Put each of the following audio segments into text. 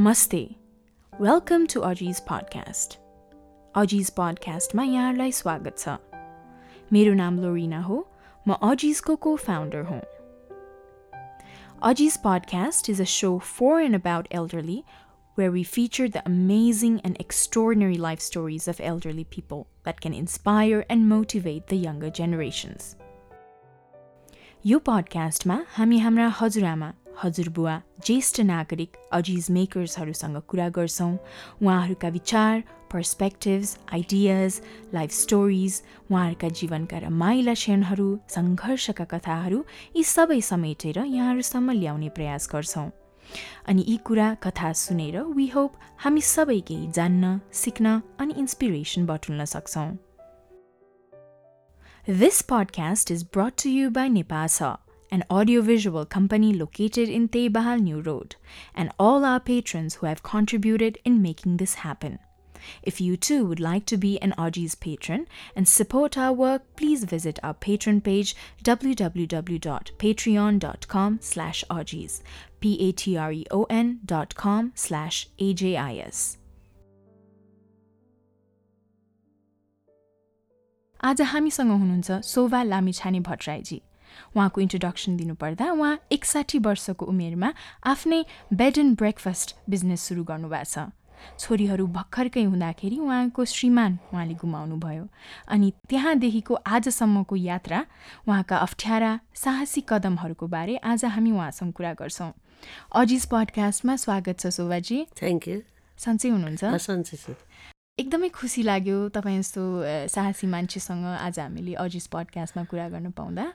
नमस्ते welcome to Aziz podcast Aziz पडकास्टमा यहाँहरूलाई स्वागत छ मेरो नाम लोरिना हो म अजिजको को फाउन्डर हुँ Aziz podcast is a show for and about elderly where we feature the amazing and extraordinary life stories of elderly people that can inspire and motivate the younger generations. यो पडकास्टमा हामी हाम्रा हजुरआमा हजुरबुवा ज्येष्ठ नागरिक अजिज मेकर्सहरूसँग कुरा गर्छौँ। उहाँहरूका विचार पर्सपेक्टिभ्स आइडियाज लाइफ स्टोरिज उहाँहरूका जीवनका रमाइला क्षणहरू सङ्घर्षका कथाहरू यी सबै समेटेर यहाँहरूसम्म ल्याउने प्रयास गर्छौँ। अनि यी कुरा कथा सुनेर वी होप हामी सबै केही जान्न सिक्न अनि इन्सपिरेसन बटुल्न सक्छौँ। This podcast is brought to you by Nipasa, an audiovisual company located in Teibahal New Road, and all our patrons who have contributed in making this happen. If you too would like to be an Augies patron and support our work, please visit our patron page www.patreon.com slash Augies, P-A-T-R-E-O-N dot com slash A-J-I-S. आज हामीसँग हुनुहुन्छ शोभा लामिछाने भट्टराईजी उहाँको introduction दिनुपर्दा उहाँ एकसाठी वर्षको उमेरमा आफ्नै bed and breakfast business सुरु गर्नुभएको छ। छोरीहरू भर्खरकै हुँदाखेरि उहाँको श्रीमान उहाँले गुमाउनु भयो अनि त्यहाँदेखिको आजसम्मको यात्रा उहाँका अप्ठ्यारा साहसी कदमहरूको बारे आज हामी उहाँसँग कुरा गर्छौँ। अजिज पडकास्टमा स्वागत छ शोभाजी। थ्याङ्क यू सन्चै हुनुहुन्छ? एकदमै खुसी लाग्यो तपाईँ यस्तो साहसी मान्छेसँग आज हामीले अजिस पडकास्टमा कुरा गर्न पाउँदा।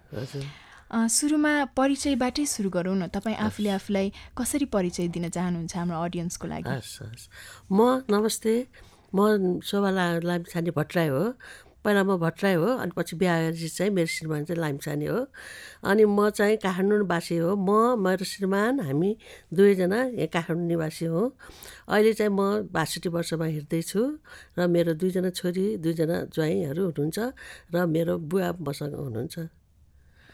सुरुमा परिचयबाटै सुरु गरौँ न। तपाईँ आफूले आफूलाई कसरी परिचय दिन चाहनुहुन्छ हाम्रो अडियन्सको लागि? हस् हस्। म नमस्ते। म शोभा लामिछाने भट्टराई हो। पहिला म भट्टराई हो अनि पछि गरेपछि चाहिँ मेरो श्रीमान चाहिँ लामिछाने हो। अनि म चाहिँ काठमाडौँवासी हो। म मेरो श्रीमान हामी दुवैजना यहाँ काठमाडौँ निवासी हो। अहिले चाहिँ म बासठी वर्षमा हिँड्दैछु र मेरो दुईजना छोरी दुईजना ज्वाइँहरू हुनुहुन्छ र मेरो बुवा मसँग हुनुहुन्छ।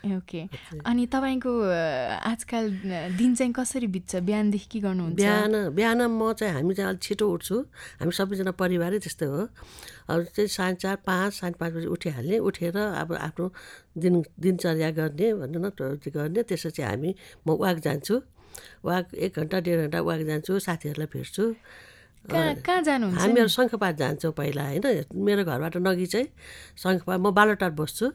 ओके। अनि तपाईँको आजकल दिन चाहिँ कसरी बित्छ? बिहानदेखि के गर्नुहुन्छ? बिहान बिहान म चाहिँ हामी चाहिँ अलिक छिटो उठ्छु। हामी सबैजना परिवारै त्यस्तै हो। अब चाहिँ साढे चार पाँच साढे पाँच बजी उठिहाल्ने उठेर अब आफ्नो दिन दिनचर्या गर्ने भनौँ न गर्ने त्यसपछि हामी म वाक जान्छु। वाक एक घन्टा डेढ घन्टा वाक जान्छु साथीहरूलाई भेट्छु। कहाँ कहाँ जानुहुन्छ? हामीहरू शङ्खपात जान्छौँ पहिला होइन? मेरो घरबाट नगी चाहिँ शङ्खपात म बालोटार बस्छु।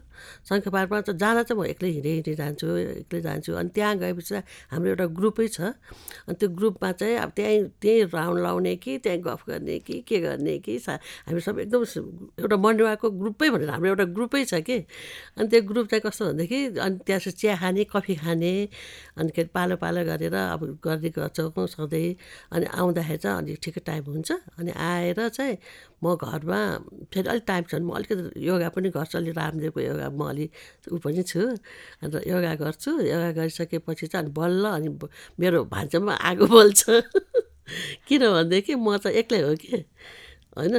शङ्खपातमा त जाँदा चाहिँ म एक्लै हिँडे हिँडे जान्छु एक्लै जान्छु। अनि त्यहाँ गएपछि हाम्रो एउटा ग्रुपै छ। अनि त्यो ग्रुपमा चाहिँ अब त्यहीँ त्यहीँ राउन्ड लाउने कि त्यहीँ गफ गर्ने कि के गर्ने कि सा हामी सब एकदम एउटा मर्निङवाकको ग्रुपै भनेर हाम्रो एउटा ग्रुपै छ कि। अनि त्यो ग्रुप चाहिँ कस्तो भनेदेखि अनि त्यहाँ चाहिँ चिया खाने कफी खाने अनि के पालो पालो गरेर अब गर्ने गर्छौँ सधैँ। अनि आउँदाखेरि चाहिँ अलिक ठिकै टाइम हुन्छ। अनि आएर चाहिँ म घरमा फेरि अलिक टाइम छ भने म अलिकति योगा पनि गर्छु अलिक रामदेवको योगा म अलिक ऊ पनि छु। अन्त योगा गर्छु योगा गरिसकेपछि चाहिँ अनि बल्ल अनि मेरो भान्सामा आगो बल्छ। किनभनेदेखि म चाहिँ एक्लै हो कि? होइन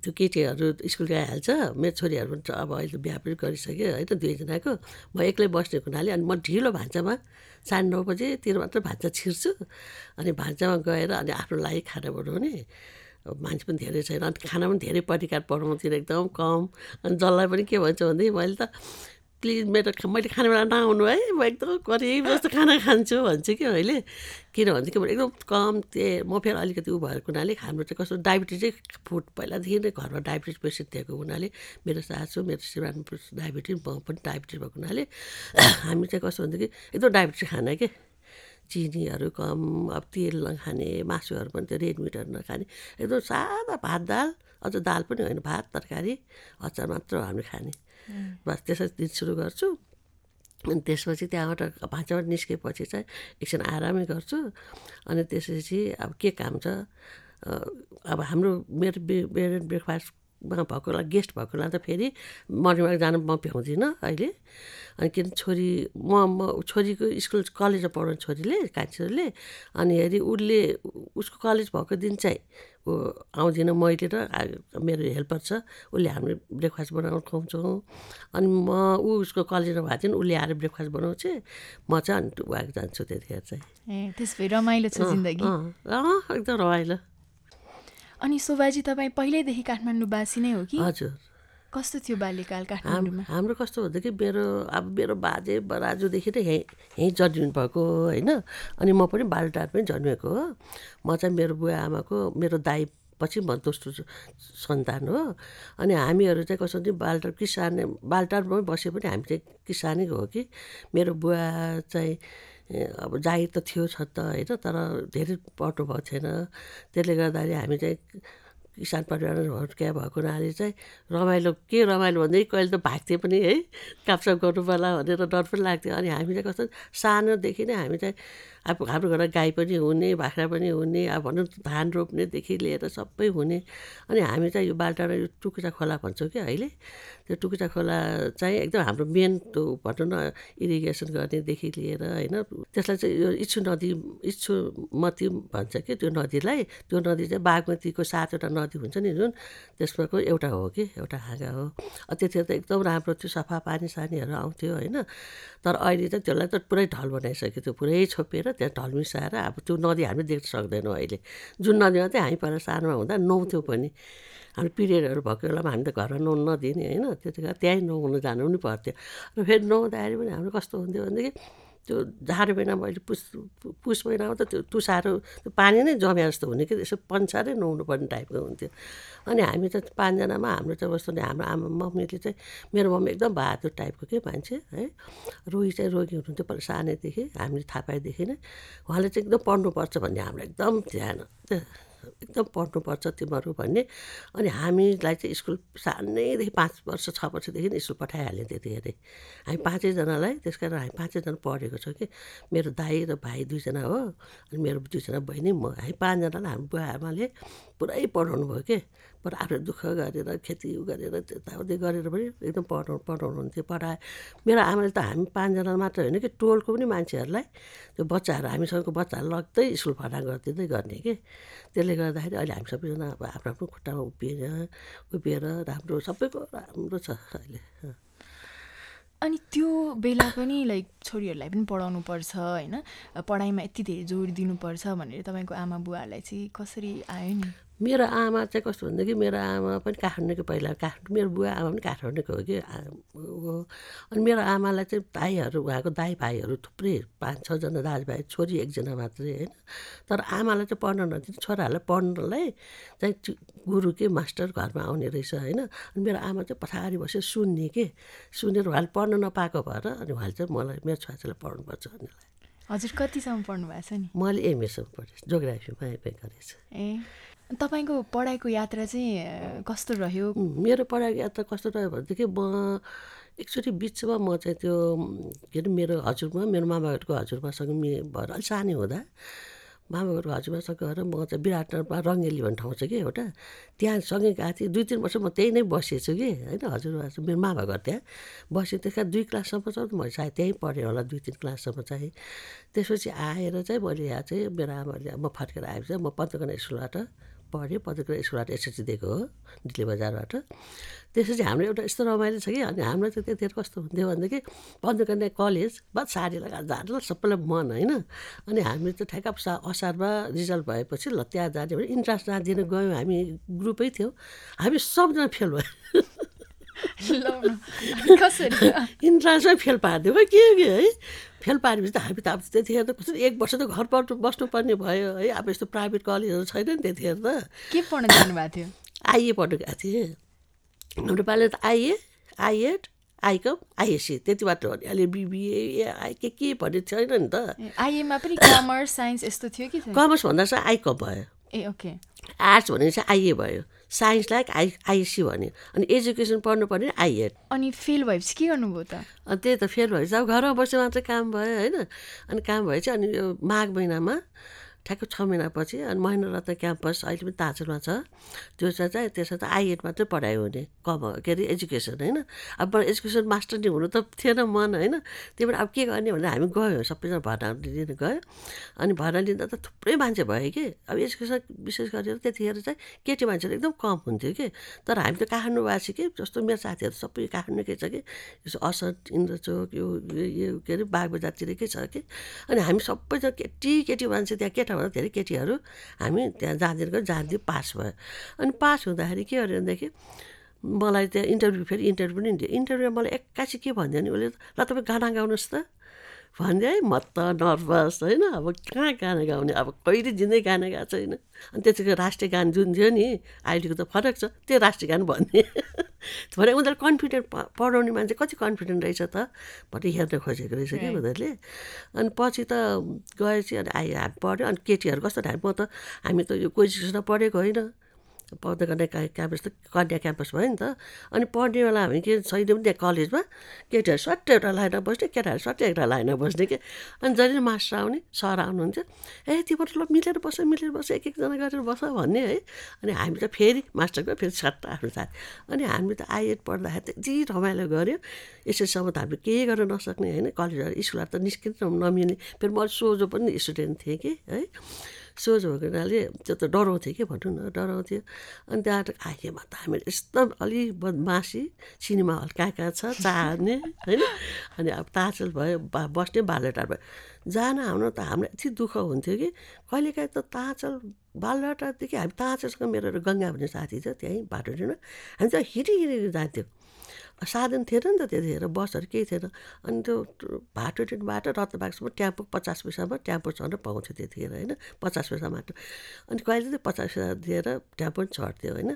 त्यो केटीहरू स्कुल गइहाल्छ मेरो छोरीहरू पनि अब अहिले बिहा पनि गरिसक्यो होइन दुईजनाको। म एक्लै बस्ने हुनाले अनि म ढिलो भान्सामा साढे नौ बजीतिर मात्र भान्सा छिर्छु। अनि भान्सामा गएर अनि आफ्नो लागि खाना बनाउने। मान्छे पनि धेरै छैन। अनि खाना पनि धेरै परिकार बनाउँथेन एकदम कम। अनि जसलाई पनि के भन्छ भनेदेखि मैले त प्लिज मेरो मैले खाने बेला नआउनु है। म एकदम गरिब जस्तो खाना खान्छु भन्छु कि मैले। किनभनेदेखि म एकदम कम त्यही म फेरि अलिकति ऊ भएको हुनाले हाम्रो चाहिँ कस्तो डायबिटिजै फुड पहिलादेखि नै घरमा डायबिटिज पेसेन्ट दिएको हुनाले मेरो सासू मेरो श्रीमान डायबिटिज म पनि डायबिटिज भएको हुनाले हामी चाहिँ कस्तो भनेदेखि एकदम डायबिटिज खाना के। चिनीहरू कम अब तेल नखाने मासुहरू पनि त्यो रेड मिटहरू नखाने। एकदम सादा भात दाल अझ दाल पनि होइन भात तरकारी अचार मात्र हामी खाने। बस त्यसरी दिन सुरु गर्छु। अनि त्यसपछि त्यहाँबाट भाँचाबाट निस्केपछि चाहिँ एकछिन आरामै गर्छु। अनि त्यसपछि अब के काम छ? अब हाम्रो मेरो बेड एन्ड ब्रेकफास्ट भएको बेला गेस्ट भएको बेला त फेरि मर्निङ वाक जानु म भ्याउँदिनँ अहिले। अनि किन छोरी म म छोरीको स्कुल कलेजमा पढाउने छोरीले कान्छीहरूले अनि हेरी उसले उसको कलेज भएको दिन चाहिँ ऊ आउँदिनँ मैले र मेरो हेल्पर छ उसले हामी ब्रेकफास्ट बनाउनु खुवाउँछौँ। अनि म ऊ उसको कलेजमा भएको दिन उसले आएर ब्रेकफास्ट बनाउँछ। म चाहिँ अनि वाक जान्छु त्यतिखेर चाहिँ। ए रमाइलो छ जिन्दगी। एकदम रमाइलो। अनि शोभाजी तपाईँ पहिल्यैदेखि काठमाडौँवासी नै हो कि? हजुर। कस्तो थियो बाल्यकाल काठमाडौँमा? हाम्रो कस्तो भन्दाखेरि मेरो अब मेरो बाजे बराजुदेखि नै यहीँ यहीँ जन्मिनु भएको होइन? अनि म पनि बालटारमै जन्मेको हो। म चाहिँ मेरो बुवा आमाको मेरो दाई पछि म दोस्रो सन्तान हो। अनि हामीहरू चाहिँ भने बालटार किसान बालटारमै बसे पनि हामी चाहिँ किसानै हो कि। मेरो बुवा चाहिँ अब जागिर त थियो छ त होइन? तर धेरै पढ्नु भएको थिएन त्यसले गर्दाखेरि हामी चाहिँ किसान परिवारमा हुर्किया भएको हुनाले चाहिँ रमाइलो के रमाइलो भन्दै कहिले त भाग्थ्यो पनि है। कापसाप गर्नु पर्ला भनेर डर पनि लाग्थ्यो। अनि हामी चाहिँ कस्तो सानोदेखि नै हामी चाहिँ अब हाम्रो घरमा गाई पनि हुने बाख्रा पनि हुने अब भनौँ धान रोप्नेदेखि लिएर सबै हुने। अनि हामी चाहिँ यो बालटाडा यो टुकुचा खोला भन्छौँ कि अहिले। त्यो टुकुचा खोला चाहिँ एकदम हाम्रो मेन त्यो भनौँ न इरिगेसन गर्नेदेखि लिएर होइन त्यसलाई चाहिँ यो इच्छु नदी इच्छुमती भन्छ कि त्यो नदीलाई। त्यो नदी चाहिँ बागमतीको सातवटा नदी हुन्छ नि जुन त्यसमाको एउटा हो कि एउटा हाँगा हो। त्यतिखेर त एकदम राम्रो थियो सफा पानी सानीहरू आउँथ्यो होइन। तर अहिले चाहिँ त्यसलाई त पुरै ढल बनाइसक्यो त्यो पुरै छोपेर त्यहाँ ढल मिसाएर अब त्यो नदी हामी देख्न सक्दैनौँ अहिले। जुन नदीमा चाहिँ हामी पहिला सानोमा हुँदा नुहाउँथ्यौँ पनि। हाम्रो पिरियडहरू भएको बेलामा हामी त घरमा नुहाउनु नदिने होइन। त्यतिखेर त्यहीँ नुहाउनु जानु पनि पर्थ्यो। र फेरि नुहाउँदाखेरि पनि हाम्रो कस्तो हुन्थ्यो भनेदेखि त्यो जाडो महिनामा अहिले पुस पुस महिनामा त त्यो तुसारो त्यो पानी नै जम्या जस्तो हुने कि यसो पन्सारै नुहाउनु पर्ने टाइपको हुन्थ्यो। अनि हामी त पाँचजनामा हाम्रो चाहिँ कस्तो हाम्रो आमा मम्मीले चाहिँ मेरो मम्मी एकदम बहादुर टाइपको के मान्छे है? रोगी चाहिँ रोगी हुनुहुन्थ्यो पहिला सानैदेखि हामीले थाहा पाएदेखि नै। उहाँले चाहिँ एकदम पढ्नुपर्छ भन्ने हाम्रो एकदम ध्यान। एकदम पढ्नुपर्छ तिमीहरू भन्ने। अनि हामीलाई चाहिँ स्कुल सानैदेखि पाँच वर्ष छ वर्षदेखि स्कुल पठाइहाल्यो त्यतिखेर। हामी पाँचैजनालाई त्यस कारण हामी पाँचैजना पढेको छौँ कि। मेरो दाई र भाइ दुईजना हो अनि मेरो दुईजना बहिनी म हामी पाँचजनालाई हाम्रो बुवा आमाले पुरै पढाउनु भयो के। पर आफूले दुःख गरेर खेती गरेर त्यताउति गरेर पनि एकदम पढाउ पढाउनुहुन्थ्यो पढाए मेरो आमाले त हामी पाँचजना मात्र होइन कि टोलको पनि मान्छेहरूलाई त्यो बच्चाहरू हामीसँगको बच्चाहरू लग्दै स्कुल फटा गरिदिँदै गर्ने कि। त्यसले गर्दाखेरि अहिले हामी सबैजना अब आफ्नो आफ्नो खुट्टामा उभिएर उभिएर राम्रो सबैको राम्रो छ अहिले। अनि त्यो बेला पनि लाइक छोरीहरूलाई पनि पढाउनु पर्छ होइन? पढाइमा यति धेरै जोड दिनुपर्छ भनेर तपाईँको आमा बुवाहरूलाई चाहिँ कसरी आयो नि? मेरो आमा चाहिँ कस्तो भनेदेखि मेरो आमा पनि काठमाडौँको पहिला काठमाडौँ मेरो बुवा आमा पनि काठमाडौँको हो कि। अनि मेरो आमालाई चाहिँ दाईहरू उहाँको दाई भाइहरू थुप्रै पाँच छजना दाजुभाइ छोरी एकजना मात्रै होइन। तर आमालाई चाहिँ पढ्न नदिने छोराहरूलाई पढ्नलाई चाहिँ गुरु के मास्टर घरमा आउने रहेछ होइन। अनि मेरो आमा चाहिँ पछाडि बसेर सुन्ने के सुनेर उहाँले पढ्न नपाएको भएर अनि उहाँले चाहिँ मलाई मेरो छोराछोरीलाई पढ्नुपर्छ भन्नेलाई। हजुर कतिसम्म पढ्नु भएको छ नि? मैले एमएसम्म पढेँ जोग्राफीमा एमए गरेछ। ए। तपाईँको पढाइको यात्रा चाहिँ कस्तो रह्यो? मेरो पढाइको यात्रा कस्तो रह्यो भनेदेखि म एकचोटि बिचमा म चाहिँ त्यो के अरे मेरो हजुरमा मेरो मामाघरको हजुरबासँग मि भएर अलिक सानै हुँदा मामाघरको हजुरबासँग गएर म चाहिँ विराटनगरमा रङ्गेली भन्ने ठाउँ छ कि एउटा त्यहाँ सँगै गएको थिएँ। दुई तिन वर्ष म त्यहीँ नै बसेछु कि होइन हजुरबा मेरो मामा घर त्यहाँ। बसेँ त्यस कारण दुई क्लाससम्म चाहिँ मैले सायद त्यहीँ पढेँ होला दुई तिन क्लाससम्म चाहिँ। त्यसपछि आएर चाहिँ मैले यहाँ चाहिँ मेरो आमाले म फर्केर आएपछि म पन्तकना स्कुलबाट पढेँ पत्रकार स्कुलबाट एसएससी दिएको हो दिल्ली बजारबाट। त्यसपछि हाम्रो एउटा यस्तो रमाइलो छ कि अनि हाम्रो चाहिँ त्यतिखेर कस्तो हुन्थ्यो भनेदेखि पञ्चकन्या कलेज बस साडी लगाएर ल सबैलाई मन होइन। अनि हामी चाहिँ ठ्याक्क सा असारमा रिजल्ट भएपछि ल त्यहाँ जाने भने इन्ट्रान्स नदिन गयौँ हामी ग्रुपै थियौँ। हामी सबजना फेल भयो। इन्ट्रान्समै फेल पारिदियो के के है? फेल पारेपछि त हामी त अब त्यतिखेर त एक वर्ष त घर पढ्नु बस्नुपर्ने भयो है। अब यस्तो प्राइभेट कलेजहरू छैन नि त्यतिखेर त। के पढ्न जानुभएको थियो? आइए पढ्नु गएको थिएँ। हाम्रो पालि त आइए आइएड आइकम आइएससी। त्यति मात्र हो नि। अहिले बिबिए आइ के के भन्ने छैन नि त। ए, आइएममा पनि कमर्स साइन्स यस्तो थियो कि? कमर्स भन्दा चाहिँ आइकम भयो। ए ओके। आर्ट्स भने चाहिँ आइए भयो। साइन्सलाई आई आइएससी भन्यो। अनि एजुकेसन पढ्नु पर्ने आइएड। अनि फेल भएपछि के गर्नुभयो त? अनि त्यही त फेल भएपछि अब घरमा बसेर मात्रै काम भयो होइन? अनि काम भएपछि अनि यो माघ महिनामा ठ्याक्कै छ महिनापछि अनि महेन्द्र रत्न क्याम्पस अहिले पनि ताजमा छ। त्यो चाहिँ त्यसमा त आइएड मात्रै पढाइ हुने कम के अरे एजुकेसन होइन? अब मलाई एजुकेसन मास्टर नि हुनु त थिएन मन होइन? त्यही भएर अब के गर्ने भनेर हामी गयो सबैजना भर्ना लिन गयो। अनि भर्ना लिँदा त थुप्रै मान्छे भयो कि। अब एजुकेसन विशेष गरेर त्यतिखेर चाहिँ केटी मान्छेहरू एकदम कम हुन्थ्यो कि। तर हामी त काठमाडौँवासी कि जस्तो मेरो साथीहरू सबै काठमाडौँकै छ कि। यसो असर इन्द्रचोक यो यो के अरे बागबजारतिरकै छ कि। अनि हामी सबैजना केटी केटी मान्छे त्यहाँ केटाभन्दा धेरै केटीहरू हामी त्यहाँ जाँदैन गयो जाँदै पास भयो। अनि पास हुँदाखेरि के गर्यो भनेदेखि मलाई त्यहाँ इन्टरभ्यू फेरि इन्टरभ्यू पनि दियो। इन्टरभ्यूमा मलाई एक्कासी के भनिदियो भने उसले ल तपाईँ गाना गाउनुहोस् त। भनिदियो है म त नर्भस होइन अब कहाँ गाना गाउने अब कहिले जिन्दै गाना गएको छैन अनि त्यतिको राष्ट्रिय गान जुन थियो नि अहिलेको त फरक छ त्यो राष्ट्रिय गान भन्ने। भने उनीहरू कन्फिडेन्ट पढाउने मान्छे कति कन्फिडेन्ट रहेछ त? भन्ने हेर्न खोजेको रहेछ क्या उनीहरूले। अनि पछि त गएपछि अनि आयो हामी पढ्यो अनि केटीहरू कस्तो हामी म त हामी त यो कोइसिसमा पढेको होइन। पढ्दै गर्ने क्याम्पस त कन्या क्याम्पस भयो नि त। अनि पढ्ने बेला हामी के छैन पनि त्यहाँ कलेजमा केटीहरू सट्टै एउटा लाइनमा बस्ने केटाहरू सट्टै एउटा लाइनमा बस्ने कि। अनि जहिले मास्टर आउने सर आउनुहुन्थ्यो ए त्यो मतलब मिलेर बस्छ मिलेर बस्छ एक एकजना गरेर बस्छ भन्ने है। अनि हामी त फेरि मास्टरको फेरि सट्ट आफ्नो साथ। अनि हामी त आइएड पढ्दाखेरि त्यति रमाइलो गऱ्यो। यसैसम्म त हामी केही गर्न नसक्ने होइन? कलेजहरू स्कुलहरू त निस्किन नमिल्ने। फेरि म सोझो पनि स्टुडेन्ट थिएँ कि है? सोझो भएको हुनाले त्यो त डराउँथ्यो कि भनौँ न डराउँथ्यो। अनि त्यहाँबाट आइएमा त हामीले एकदम अलिक बदमासी सिनेमा हल कहाँ कहाँ छ चाहने होइन? अनि अब ताचल भयो बा बस्ने बालटार भयो। जान आउन त हामीलाई यति दुःख हुन्थ्यो कि कहिलेकाहीँ त ताचल बालटारदेखि हामी ताचलसँग मेरो गङ्गा भन्ने साथी थियो त्यहीँ बाटो हामी त हिँडी हिँडेर जान्थ्यौँ। साधन थिएन नि त त्यतिखेर बसहरू केही थिएन। अनि त्यो भाटो ट्रेनबाट रत्नबागसम्म ट्याम्पो पचास पैसामा ट्याम्पो चढ्न पाउँथ्यो त्यतिखेर होइन? पचास पैसा मात्र। अनि कहिले त पचास पैसा दिएर ट्याम्पो पनि चढ्थ्यो होइन?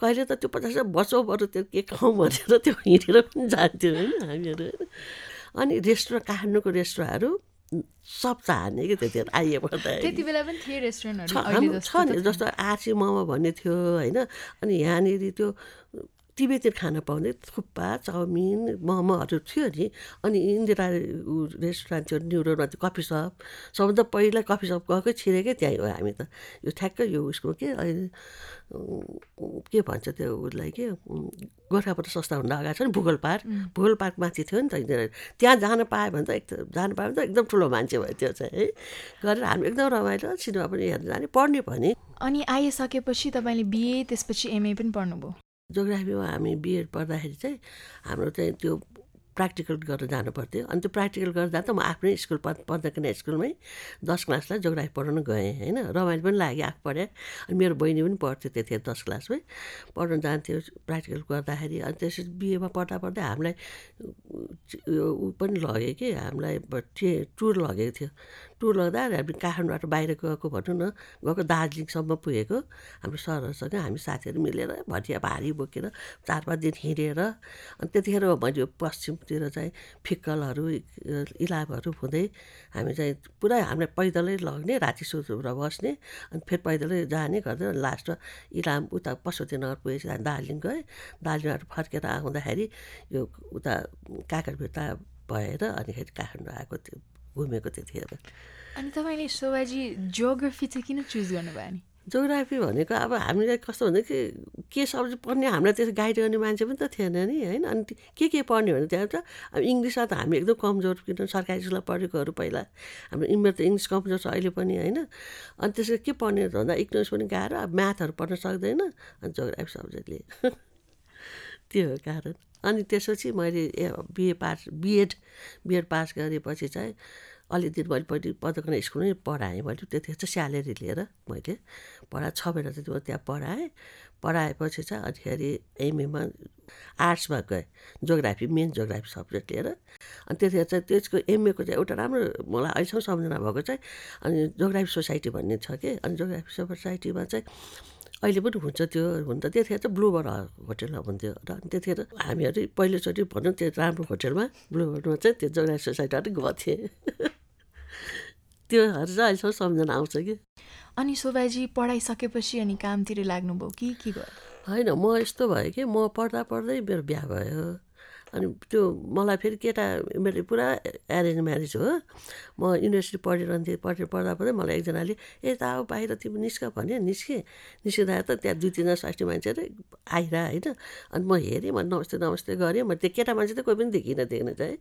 कहिले त त्यो पचास पैसा बसौँ बरु त्यो के खाउँ भनेर त्यो हिँडेर पनि जान्थ्यो होइन? हामीहरू होइन? अनि रेस्टुरेन्ट काठमाडौँको रेस्टुरेन्टहरू सब चाहने कि त्यतिखेर आइए पर्दा त्यति बेला पनि थिए रेस्टुरेन्टहरू छ नि जस्तो आर्सी मोमो भन्ने थियो होइन? अनि यहाँनिर त्यो तिब्बती खाना पाउने थुक्पा चाउमिन मोमोहरू थियो नि। अनि इन्दिरा रेस्टुरेन्ट थियो न्यु रोडमा त्यो कफी सप। सबभन्दा पहिला कफी सप गएकै छिरेकै त्यहीँ हो हामी त। यो ठ्याक्कै यो उसको के अहिले के भन्छ त्यो उसलाई के गोर्खापट संस्था हुँदा अगाडि छ नि भूगोल पार्क। भूगोल पार्क माथि थियो नि त इन्दिरा त्यहाँ जान पायो भने त एकदम जानु पायो भने त एकदम ठुलो मान्छे भयो त्यो चाहिँ है। गरेर हामी एकदम रमाइलो सिनेमा पनि हेर्न जाने पढ्ने भने अनि आइसकेपछि तपाईँले बिए त्यसपछि एमए पनि पढ्नुभयो? जोग्राफीमा हामी बिएड पढ्दाखेरि चाहिँ हाम्रो चाहिँ त्यो प्र्याक्टिकल गरेर जानु पर्थ्यो। अनि त्यो प्र्याक्टिकल गरेर जाँदा म आफ्नै स्कुल पढ्दाखेरि स्कुलमै दस क्लासलाई जोग्राफी पढाउनु गएँ होइन? रमाइलो पनि लाग्यो आफू पढेँ अनि मेरो बहिनी पनि पढ्थ्यो त्यतिखेर दस क्लासमै। पढ्नु जान्थ्यो प्र्याक्टिकल गर्दाखेरि। अनि त्यसपछि बिएमा पढ्दा पढ्दै हामीलाई ऊ पनि लग्यो कि हामीलाई टुर लगेको थियो। टुर लग्दा हामी काठमाडौँबाट बाहिर गएको भनौँ न गएको दार्जिलिङसम्म पुगेको। हाम्रो सरहरूसँग हामी साथीहरू मिलेर भटिया भारी बोकेर चार पाँच दिन हिँडेर अनि त्यतिखेर मैले पश्चिमतिर चाहिँ फिक्कलहरू इलामहरू हुँदै हामी चाहिँ पुरा हामीलाई पैदलै लग्ने राति सुत्रुबाट बस्ने अनि फेरि पैदलै जाने गर्दै लास्टमा इलाम उता पशुपतिनगर पुगेपछि हामी दार्जिलिङ गएँ। दार्जिलिङबाट फर्केर आउँदाखेरि यो उता काकरभित्ता भएर अनिखेरि काठमाडौँ आएको थियो। घुमेको त्यतिखेर अनि तपाईँले शोभाजी जियोग्राफी चाहिँ किन चुज गर्नुभयो नि जोग्राफी भनेको अब हामीलाई कस्तो हुन्छ कि के सब्जेक्ट पढ्ने हामीलाई त्यसो गाइड गर्ने मान्छे पनि त थिएन नि होइन? अनि के के पढ्ने भने त्यहाँ त अब इङ्ग्लिसमा त हामी एकदम कमजोर किन सरकारी स्कुलमा पढेकोहरू पहिला। हाम्रो मेरो त इङ्ग्लिस कमजोर छ अहिले पनि होइन? अनि त्यसरी के पढ्ने भन्दा इग्नोस पनि गाह्रो अब म्याथहरू पढ्न सक्दैन। अनि जोग्राफी सब्जेक्टले। त्यो हो कारण। अनि त्यसपछि मैले BA pass BEd BEd pass गरेपछि चाहिँ अलि दिन मैले पहिले पदकना स्कुलमै पढाएँ मैले त्यतिखेर चाहिँ स्यालेरी लिएर मैले पढाएँ छ महिना चाहिँ म त्यहाँ पढाएँ। पढाएपछि चाहिँ अनिखेरि एमएमा आर्ट्समा गएँ जोग्राफी मेन जोग्राफी सब्जेक्ट लिएर। अनि त्यतिखेर चाहिँ त्यसको एमएको चाहिँ एउटा राम्रो मलाई अहिलेसम्म सम्झना भएको चाहिँ अनि जोग्राफी सोसाइटी भन्ने छ कि? अनि जोग्राफी सोसाइटीमा चाहिँ अहिले पनि हुन्छ त्यो हुन त त्यतिखेर चाहिँ ब्लुबर होटेल हुन्थ्यो र त्यतिखेर हामीहरू पहिलोचोटि भनौँ त्यो राम्रो होटेलमा ब्लुबरमा चाहिँ त्यो जोग्राफी सोसाइटीबाट गएको थिएँ त्योहरू चाहिँ अहिलेसम्म सम्झना आउँछ कि। अनि शोभाजी पढाइसकेपछि अनि कामतिर लाग्नुभयो कि के भयो? होइन म यस्तो भयो कि म पढ्दा पढ्दै मेरो बिहा भयो। अनि त्यो मलाई फेरि केटा मेरो पुरा एरेन्ज म्यारेज हो। म युनिभर्सिटी पढिरहन्थेँ पढेर पढ्दा पढ्दै मलाई एकजनाले ए त अब बाहिर तिमी निस्क भन्यो। निस्केँ। निस्किँदा त त्यहाँ दुई तिनजना स्वास्थ्य मान्छेहरू आइरह होइन। अनि म हेरेँ म नमस्ते नमस्ते गरेँ। म त्यो केटा मान्छे त कोही पनि देखिनँ देख्न चाहिँ।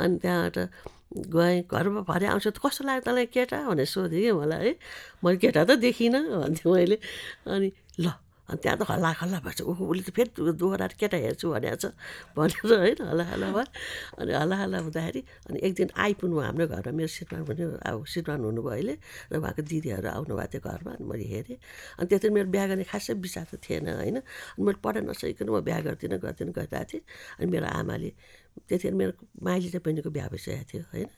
अनि त्यहाँबाट गएँ घरमा भरे आउँछ त कस्तो लाग्यो तँलाई केटा? भनेर सोधेँ मलाई है। मैले केटा त देखिनँ भन्थेँ मैले। अनि ल। अनि त्यहाँ त हल्ला खल्ला भएछ। ऊ उसले त फेरि दोहोऱ्याएर केटा हेर्छु भनेको छ भनेर होइन हल्ला हल्ला भयो। अनि हल्ला हल्ला हुँदाखेरि अनि एक दिन आइपुग्नु हाम्रो घरमा। मेरो श्रीमान पनि अब श्रीमान हुनुभयो अहिले र उहाँको दिदीहरू आउनुभएको थियो घरमा अनि मैले हेरेँ। अनि त्यति मेरो बिहा गर्ने खासै विचार त थिएन होइन। अनि मैले पढाइ नसकिकन म बिहा गर्दिनँ गर्दिनँ गरिरहेको थिएँ। अनि मेरो आमाले त्यतिखेर मेरो माइली चाहिँ बहिनीको बिहा भइसकेको थियो होइन।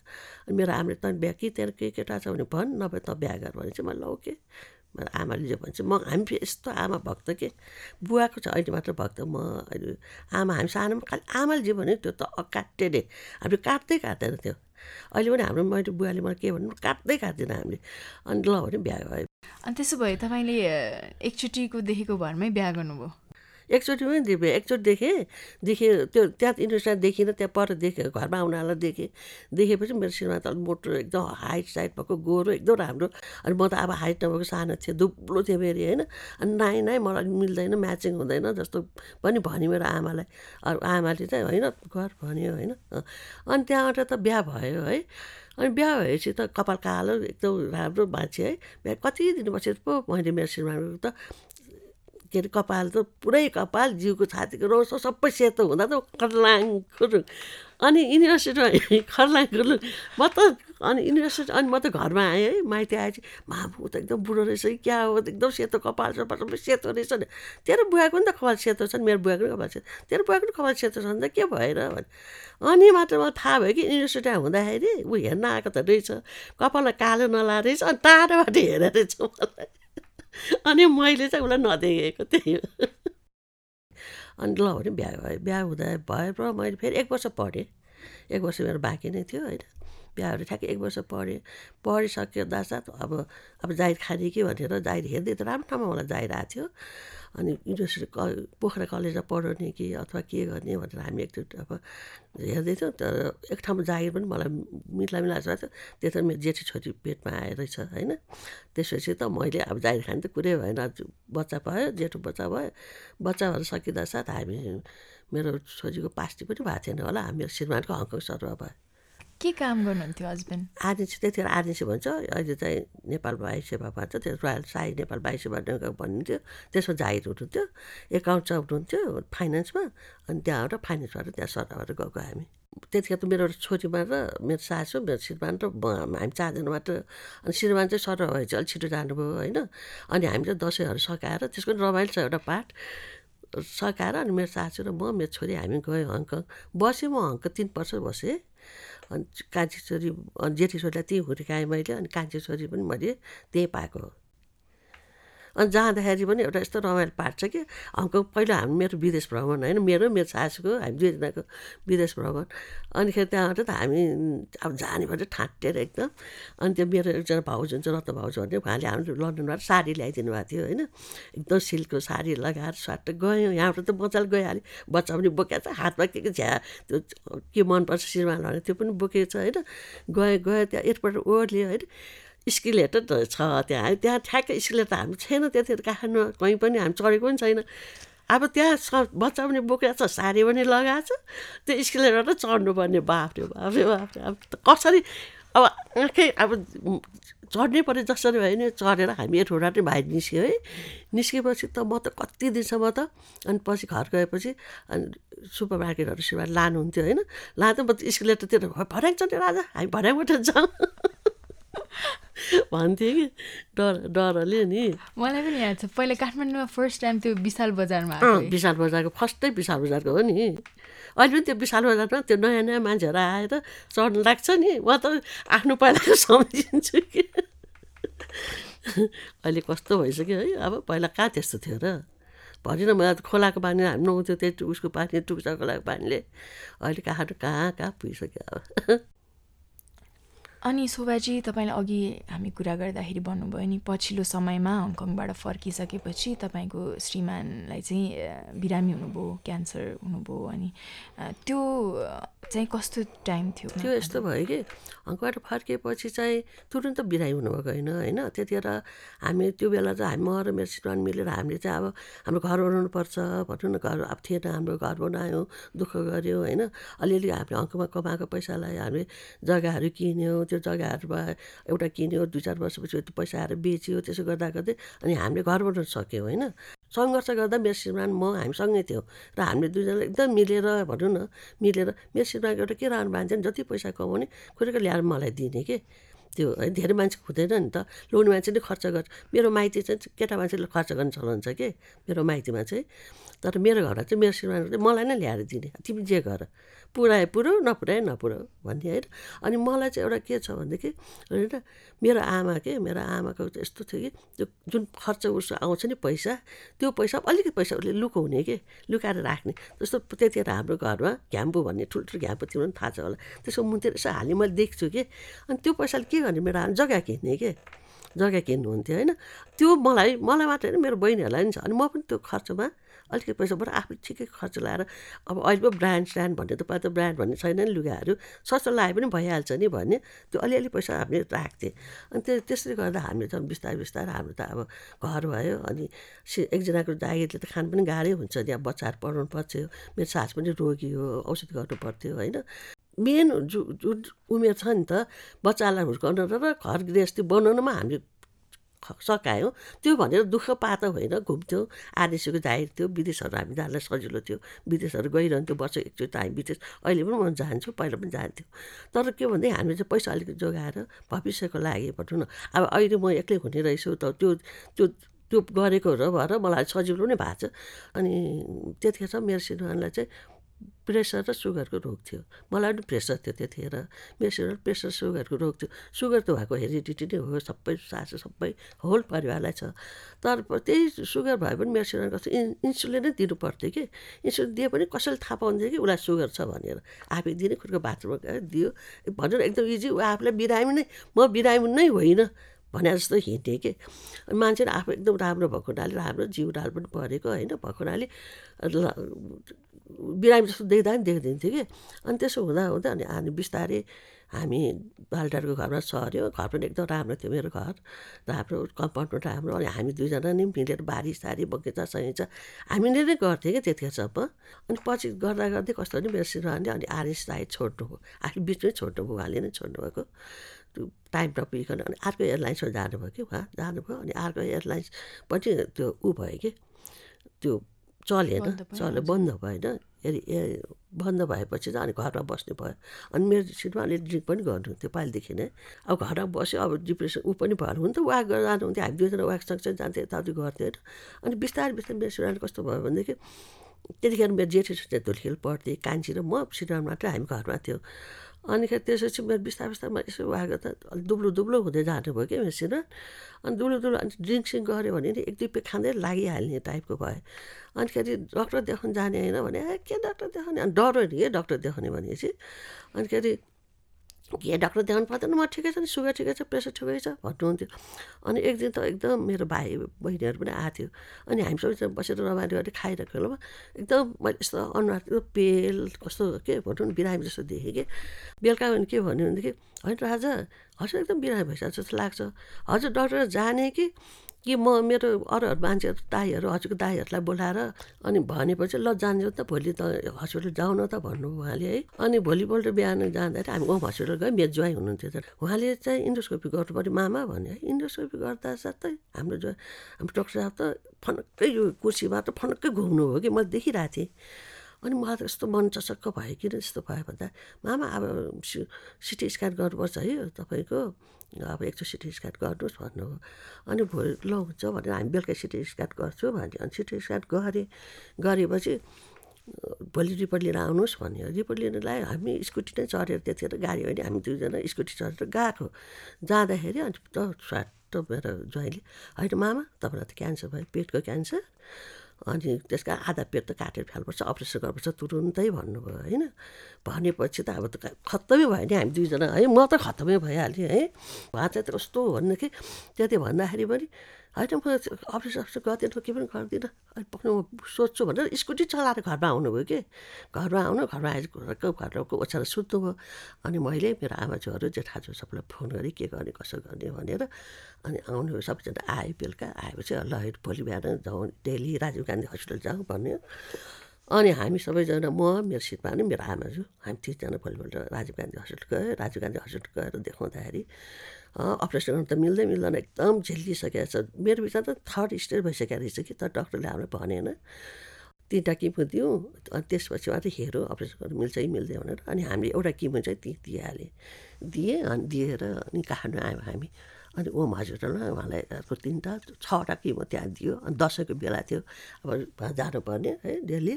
अनि मेरो आमाले त बिहा कि त्यहाँ के केटा छ भने भन् नभए त बिहा गर भने चाहिँ मैले लौ के मेरो आमाले जे भन्छ म हामी फेरि यस्तो आमा भक्त के? बुवाको छ अहिले मात्र भक्त म अहिले आमा हामी सानोमा खालि आमाले जे भन्यो त्यो त अकाट्य नै हामीले काट्दै काट्दैन त्यो। अहिले पनि हाम्रो मैले बुवाले मलाई के भन्नु काट्दै काट्दैन हामीले। अनि ल भने बिहा भयो। अनि त्यसो भए तपाईँले एकचोटिको देखेको भरमै बिहा गर्नुभयो। एकचोटि पनि देखेँ एकचोटि देखेँ। देखेँ त्यो त्यहाँ युनिभर्सिटीमा देखिनँ त्यहाँ पर देखेँ घरमा आउनेलाई देखेँ। देखेपछि मेरो श्रीमा त मोटो एकदम हाइट साइट भएको गोरो एकदम राम्रो। अनि म त अब हाइट नभएको सानो थिएँ दुब्लो थिएँ फेरि होइन? अनि नाइ नाइ मलाई मिल्दैन म्याचिङ हुँदैन जस्तो पनि भन्यो मेरो आमालाई। अरू आमाले चाहिँ होइन घर भन्यो होइन? अनि त्यहाँबाट त बिहा भयो है? अनि बिहा भएपछि त कपाल कालो एकदम राम्रो मान्छे है? बिहा कति दिन बसेर पो मैले मेरो श्रीमानको त के अरे कपाल त पुरै कपाल जिउको छातीको रौसो सबै सेतो हुँदा त खर्लाङ खुरुङ अनि युनिभर्सिटीमा खर्लाङ खुरुङ म त अनि युनिभर्सिटी अनि म त घरमा आएँ है माइती आएपछि मामु त एकदम बुढो रहेछ क्या हो एकदम सेतो कपाल सपाल सबै सेतो रहेछ नि। तेरो बुवाको पनि त कपाल सेतो छ नि मेरो बुवाको पनि कपाल सेतो। तेरो बुवाको पनि कपाल सेतो छ नि त के भएर? भने अनि मात्र मलाई थाहा भयो कि युनिभर्सिटीमा हुँदाखेरि ऊ हेर्न आएको त रहेछ। कपालमा कालो नला रहेछ अनि टाढोबाट हेरेर रहेछ मलाई। अनि मैले चाहिँ उसलाई नदेखेको त्यही हो अनि ल भने बिहा भयो बिहा हुँदा भयो मैले फेरि एक वर्ष पढेँ। एक वर्ष मेरो बाँकी नै थियो होइन। बिहाहरू ठ्याक्कै एक वर्ष पढेँ। पढिसक्दा साथ अब अब जाहिर खाने कि भनेर जाहिर हेर्दै त राम्रो ठाउँमा मलाई जाहिर आएको थियो। अनि युनिभर्सिटी क पोखरा कलेजमा पढाउने कि अथवा के गर्ने भनेर हामी एकचोटि अब हेर्दैथ्यौँ। तर एक ठाउँमा जागिर पनि मलाई मिला मिलाएको छ त्यो त मेरो जेठी छोरी पेटमा आएर रहेछ होइन? त्यसपछि त मैले अब जागिर खाने त कुरै भएन। बच्चा पायो जेठो बच्चा भयो बच्चा भएर सकिँदा साथ हामी मेरो छोरीको पास्टी पनि भएको थिएन होला। मेरो श्रीमानको हङकङ सरुवा भयो। के काम गर्नुहुन्थ्यो हस्बेन्ड आदिसी त्यतिखेर आदिसी भन्छ अहिले चाहिँ नेपाल वायु सेवा भन्छ त्यो रोयल साई नेपाल वायु सेवा भनिन्थ्यो त्यसमा जाहिर हुनुहुन्थ्यो। एकाउन्ट हुनुहुन्थ्यो फाइनेन्समा। अनि त्यहाँबाट फाइनेन्सबाट त्यहाँ सल्लाहबाट गएको हामी। त्यतिखेर त मेरो छोरीमा र मेरो सासु मेरो श्रीमान र हामी चारजना मात्र अनि श्रीमान चाहिँ सर भए चाहिँ अलिक छिटो जानुभयो होइन? अनि हामी चाहिँ दसैँहरू सकाएर त्यसको रमाइलो छ एउटा पाठ सकाएर अनि मेरो सासु र म मेरो छोरी हामी गयौँ हङकङ। बसेँ म हङकङ तिन वर्ष बसेँ। अनि कान्छी छोरी जेठी छोरीलाई त्यहीँ हुर्काएँ मैले अनि कान्छी छोरी पनि मैले त्यहीँ पाएको हो। अनि जाँदाखेरि पनि एउटा यस्तो रमाइलो पार्ट छ कि हङकङ पहिला हामी मेरो विदेश भ्रमण होइन मेरो मेरो सासूको हामी दुईजनाको विदेश भ्रमण। अनिखेरि त्यहाँबाट त हामी अब जाने भने ठाँटेर एकदम। अनि त्यो मेरो एकजना भाउजू हुन्छ रत्न भाउजू भन्ने उहाँले हाम्रो लन्डनबाट साडी ल्याइदिनु भएको थियो होइन। एकदम सिल्कको साडी लगाएर स्वाट गयौँ यहाँबाट त मजाले गइहाल्यो। बच्चा पनि बोकेको छ हातमा के के झ्या त्यो के मनपर्छ श्रीमान भने त्यो पनि बोकेको छ होइन। गयो गयो त्यहाँ एयरपोर्ट ओर्ल्यो होइन। स्किलेटर छ त्यहाँ त्यहाँ ठ्याक्कै स्किलेटर हामी छैन त्यतिखेर काठमाडौँमा कहीँ पनि हामी चढेको पनि छैन अब त्यहाँ स बच्चा पनि बोकेको छ साडी पनि लगाएको छ त्यो स्किलेटर चढ्नुपर्ने बाफ्रे बाफ्रे बाफ्रे अब कसरी अब आँखै अब चढ्नै पऱ्यो जसरी भयो नि चढेर हामी एठोडा नै भाइ निस्क्यो है निस्केपछि त म त कति दिनसम्म त अनि पछि घर गएपछि अनि सुपर मार्केटहरू सुरुमा लानुहुन्थ्यो होइन लाँदा म त स्कुलेटरतिर भर्याङ चढ्ने राजा हामी भर्याङबाट जाउँ भन्थेँ कि? डर डरले नि। मलाई पनि याद छ पहिला काठमाडौँमा फर्स्ट टाइम त्यो विशाल बजारमा विशाल बजारको फर्स्टै विशाल बजारको हो नि। अहिले पनि त्यो विशाल बजारमा त्यो नयाँ नयाँ मान्छेहरू आएर चढ्नु लाग्छ नि। म त आफ्नो पहिलाको सम्झिन्छु कि। अहिले कस्तो भइसक्यो है अब पहिला कहाँ त्यस्तो थियो र? भनिनँ मलाई त खोलाको पानी हामी नुहाउँथ्यो त्यही उसको पानी टुक्सा खोलाको पानीले। अहिले कहाँ कहाँ कहाँ पुगिसक्यो अब? अनि शोभाजी तपाईँले अघि हामी कुरा गर्दाखेरि भन्नुभयो नि पछिल्लो समयमा हङकङबाट फर्किसकेपछि तपाईँको श्रीमानलाई चाहिँ बिरामी हुनुभयो क्यान्सर हुनुभयो अनि त्यो चाहिँ कस्तो टाइम थियो त्यो यस्तो भयो कि हङबाट फर्किएपछि चाहिँ तुरुन्त बिरामी हुनुभएको होइन होइन? त्यतिखेर हामी त्यो बेला चाहिँ हामी म र मेरो श्रीमान मिलेर हामीले चाहिँ अब हाम्रो घर बनाउनुपर्छ भनौँ न घर अब थिएन हाम्रो घर बनायौँ दुःख गऱ्यौँ होइन? अलिअलि हामीले हङकङमा कमाएको पैसालाई हामीले जग्गाहरू किन्यौँ त्यो जग्गाहरूमा एउटा किन्यो दुई चार वर्षपछि त्यो पैसा आएर बेच्यो त्यसो गर्दा गर्दै अनि हामीले घर बनाउन सक्यौँ होइन? सङ्घर्ष गर्दा मेरो श्रीमान म हामी सँगै थियौँ। र हामीले दुईजनाले एकदम मिलेर भनौँ न मिलेर मेरो श्रीमानको एउटा के रहनु मान्छे नि जति पैसा कमाउने खुरेको ल्याएर मलाई दिने के। त्यो है धेरै मान्छे हुँदैन नि त। लोग्ने मान्छे नै खर्च गर्छ। मेरो माइती चाहिँ केटा मान्छेले खर्च गर्ने चलन छ कि मेरो माइतीमा चाहिँ। तर मेरो घरमा चाहिँ मेरो श्रीमान चाहिँ मलाई नै ल्याएर दिने। तिमी जे गर। पुऱ्याए पुऱ्याउ नपुऱ्याए नपुऱ्याउ भन्ने होइन। अनि मलाई चाहिँ एउटा के छ भनेदेखि होइन मेरो आमा के? मेरो आमाको यस्तो थियो कि त्यो जुन खर्च उसो आउँछ नि पैसा त्यो पैसा अलिकति पैसा उसले लुकाउने के? लुकाएर राख्ने। जस्तो त्यतिखेर हाम्रो घरमा घ्याम्पो भन्ने ठुल्ठुलो घ्याम्पो तिम्रो पनि थाहा छ होला। त्यसको मुन्तिर यसो हाल्ने मैले देख्छु कि। अनि त्यो पैसाले के गर्ने? मेरो आमा जग्गा किन्ने के? जग्गा किन्नुहुन्थ्यो होइन? त्यो मलाई मलाई मात्रै होइन मेरो बहिनीहरूलाई पनि छ। अनि म पनि त्यो खर्चमा अलिकति पैसाबाट आफूले ठिकै खर्च लाएर अब अहिले पो ब्रान्ड स्रान्ड भन्ने त पहिला त ब्रान्ड भन्ने छैन नि लुगाहरू। सस्तो लाए पनि भइहाल्छ नि भन्ने। त्यो अलिअलि पैसा हामीले राख्थेँ। अनि त्यो त्यसले गर्दा हामीले त बिस्तारै बिस्तारै हाम्रो त अब घर भयो अनि एकजनाको जागिरले त खानु पनि गाह्रै हुन्छ नि। अब बच्चाहरू पढाउनु पर्थ्यो मेरो सास पनि रोगी हो औषध गर्नु पर्थ्यो होइन। मेन जुन उमेर छ नि त बच्चालाई हुर्काउन र घर गृहस्थी बनाउनुमा हामीले सकायौँ। त्यो भनेर दुःख पातो होइन घुम्थ्यौँ। आदेशको जाहिर थियो विदेशहरू हामी जानलाई सजिलो थियो। विदेशहरू गइरहन्थ्यो वर्ष एकचोटि हामी विदेश। अहिले पनि म जान्छु पहिला पनि जान्थ्यो। तर के भने हामीले चाहिँ पैसा अलिकति जोगाएर भविष्यको लागि भनौँ न। अब अहिले म एक्लै हुने रहेछु त त्यो त्यो त्यो गरेको र भएर मलाई सजिलो नै भएको छ। अनि त्यतिखेर मेरो श्रीमानलाई चाहिँ प्रेसर र सुगरको रोग थियो। मलाई पनि प्रेसर थियो त्यतिखेर श्रीमान प्रेसर सुगरको रोग थियो। सुगर त भएको हेरिडिटी नै हो सबै सासु सबै होल परिवारलाई छ। तर त्यही सुगर भए पनि श्रीमान कस्तो इन इन्सुलिन दिनु पर्थ्यो कि। इन्सुलिन दिए पनि कसैले थाहा पाउँदैन कि उसलाई सुगर छ भनेर। आफै दिने खुर्को बाथरुममा दियो। भनेर एकदम इजी ऊ आफूलाई बिरामी नै म बिरामी नै होइन। भने जस्तो हिँड्थेँ कि। अनि मान्छे नै आफू एकदम राम्रो भएको हुनाले राम्रो जिउडाल पनि परेको होइन भएको हुनाले बिरामी जस्तो देख्दा पनि देख्दिन्थ्यो कि। अनि त्यसो हुँदा हुँदा अनि हामी बिस्तारै हामी बालटारको घरमा सर्यो घर पनि एकदम राम्रो थियो मेरो घर राम्रो कम्पाउन्ड पनि राम्रो अनि हामी दुईजना नि मिलेर बारी सारी बगैँचा सगैँचा हामीले नै गर्थ्यौँ कि त्यतिखेरसम्म। अनि पछि गर्दा गर्दै कस्तो भने मेरो श्रीमानले अनि आरएस राई छोड्नु हो आफू बिचमै छोड्नु भयो उहाँले नै छोड्नु भएको त्यो टाइम नपुगिकन अनि अर्को एयरलाइन्समा जानुभयो कि उहाँ जानुभयो अनि अर्को एयरलाइन्स पनि त्यो ऊ भयो कि त्यो चलेन चल्यो बन्द भएन ए ए बन्द भएपछि चाहिँ अनि घरमा बस्नु भयो। अनि मेरो श्रीमानले ड्रिङ्क पनि गर्नुहुन्थ्यो पालिदेखि नै। अब घरमा बस्यो अब डिप्रेसन ऊ पनि भएर हुन त वाक गरेर जानुहुन्थ्यो हामी दुईजना वाक सँगसँगै जान्थ्यो यताउति गर्थ्यो होइन। अनि बिस्तारै बिस्तारै मेरो श्रीमान कस्तो भयो भनेदेखि त्यतिखेर मेरो जेठी चाहिँ धुलखेल पढ्थेँ कान्छी र म श्रीमान मात्रै हामी घरमा थियो। अनिखेरि त्यसपछि मेरो बिस्तारै बिस्तारै मैले यसो उहाँ गर्दा अलिक दुब्लो दुब्लो हुँदै जानुभयो कि मेरो अनि दुब्लो दुब्लो अनि ड्रिङ्क सिङ्क गऱ्यो भने नि एक दुई पे खाँदै लागिहाल्ने टाइपको भयो। अनिखेरि डक्टर देखाउनु जाने होइन भने ए के डक्टर देखाउने? अनि डर नि के डक्टर देखाउने भनेपछि। अनिखेरि के डक्टर देखाउनु पर्दैन म ठिकै छ नि सुगर ठिकै छ प्रेसर ठिकै छ भन्नुहुन्थ्यो अनि एक दिन त एकदम मेरो भाइ बहिनीहरू पनि आएको थियो। अनि हामी सबैजना बसेर रमाइलो गरेर खाइरहेको बेलामा एकदम मैले यस्तो अनुहार पेल कस्तो के भनौँ न बिरामी जस्तो देखेँ कि। बेलुका भने के भन्यो भनेदेखि होइन राजा हजुर एकदम बिरामी भइसकेको जस्तो लाग्छ। हजुर डक्टर जाने कि कि म मेरो अरूहरू मान्छेहरू दाईहरू हजुरको दाईहरूलाई बोलाएर अनि भनेपछि ल जान्छु त भोलि त हस्पिटल जाउँ न त भन्नुभयो उहाँले है। अनि भोलिपल्ट बिहान जाँदाखेरि हामी ओम हस्पिटल गयौँ मेरो ज्वाइँ हुनुहुन्थ्यो तर उहाँले चाहिँ इन्डोस्कोपी गर्नु पऱ्यो मामा भन्यो है इन्डोस्कोपी गर्दा साथै हाम्रो जो हाम्रो डक्टर साहब त फनक्कै यो कुर्सीमा त फनक्कै घुम्नु हो कि? मैले देखिरहेको थिएँ। अनि मलाई त यस्तो मन चसक्क भयो किन यस्तो भयो भन्दा मामा अब सिटी स्क्यान गर्नुपर्छ है तपाईँको। अब एकचोटि सिटी स्क्यान गर्नुहोस् भन्नुभयो अनि भोलि ल हुन्छ भनेर हामी बेलुका सिटी स्क्यान गर्छु भन्यो। अनि सिटी स्क्यान गरेँ गरेपछि भोलि रिपोर्ट लिएर आउनुहोस् भन्यो। रिपोर्ट लिनलाई हामी स्कुटी नै चढेर त्यतिखेर गाडी होइन हामी दुईजना स्कुटी चढेर गएको। जाँदाखेरि अनि त स्वाट मेरो ज्वाइँले होइन मामा तपाईँलाई त क्यान्सर भयो पेटको क्यान्सर। अनि त्यसका आधा पेट त काटेर फ्याल्नुपर्छ अपरेसन गर्नुपर्छ तुरुन्तै भन्नुभयो होइन? भनेपछि त अब त खत्तमै भयो नि हामी दुईजना है? म त खत्तमै भइहालेँ है? उहाँ चाहिँ त कस्तो हो भनेदेखि त्यति भन्दाखेरि पनि होइन म अफिस अफिस गर्दिनँ के पनि गर्दिनँ अहिले पक्नु सोध्छु भनेर स्कुटी चलाएर घरमा आउनुभयो कि? घरमा आउनु घरमा आएर घरको ओछ्याएर सुत्नुभयो अनि मैले मेरो आमाजुहरू जेठाजु सबैलाई फोन गरेँ के गर्ने कसो गर्ने भनेर। अनि आउनु सबैजना आयो बेलुका। आएपछि ल भोलि बिहान जाउँ डेली राजीव गान्धी हस्पिटल जाउँ भन्यो। अनि हामी सबैजना म मेरो सिटमा पनि मेरो आमाजु हामी तिनजना भोलिपल्ट राजीव गान्धी हस्पिटल गयो। राजीव गान्धी हस्पिटल गएर देखाउँदाखेरि अपरेसन गर्नु त मिल्दै मिल्दैन एकदम झेलिसकेको छ मेरो विचार त थर्ड स्टेज भइसकेको रहेछ कि तर डक्टरले हामीलाई भनेन तिनवटा किमो दिउँ अनि त्यसपछि मात्रै हेरौँ अपरेसन गर्नु मिल्छ कि मिल्दैन भनेर। अनि हामीले एउटा किमो चाहिँ ती दिइहालेँ। दिएँ अनि दिएर अनि काठमाडौँ आयौँ हामी। अनि ओम हस्पिटलमा उहाँलाई अर्को तिनवटा छवटा किमो त्यहाँ दियो। अनि दसैँको बेला थियो। अब जानुपर्ने है डेली।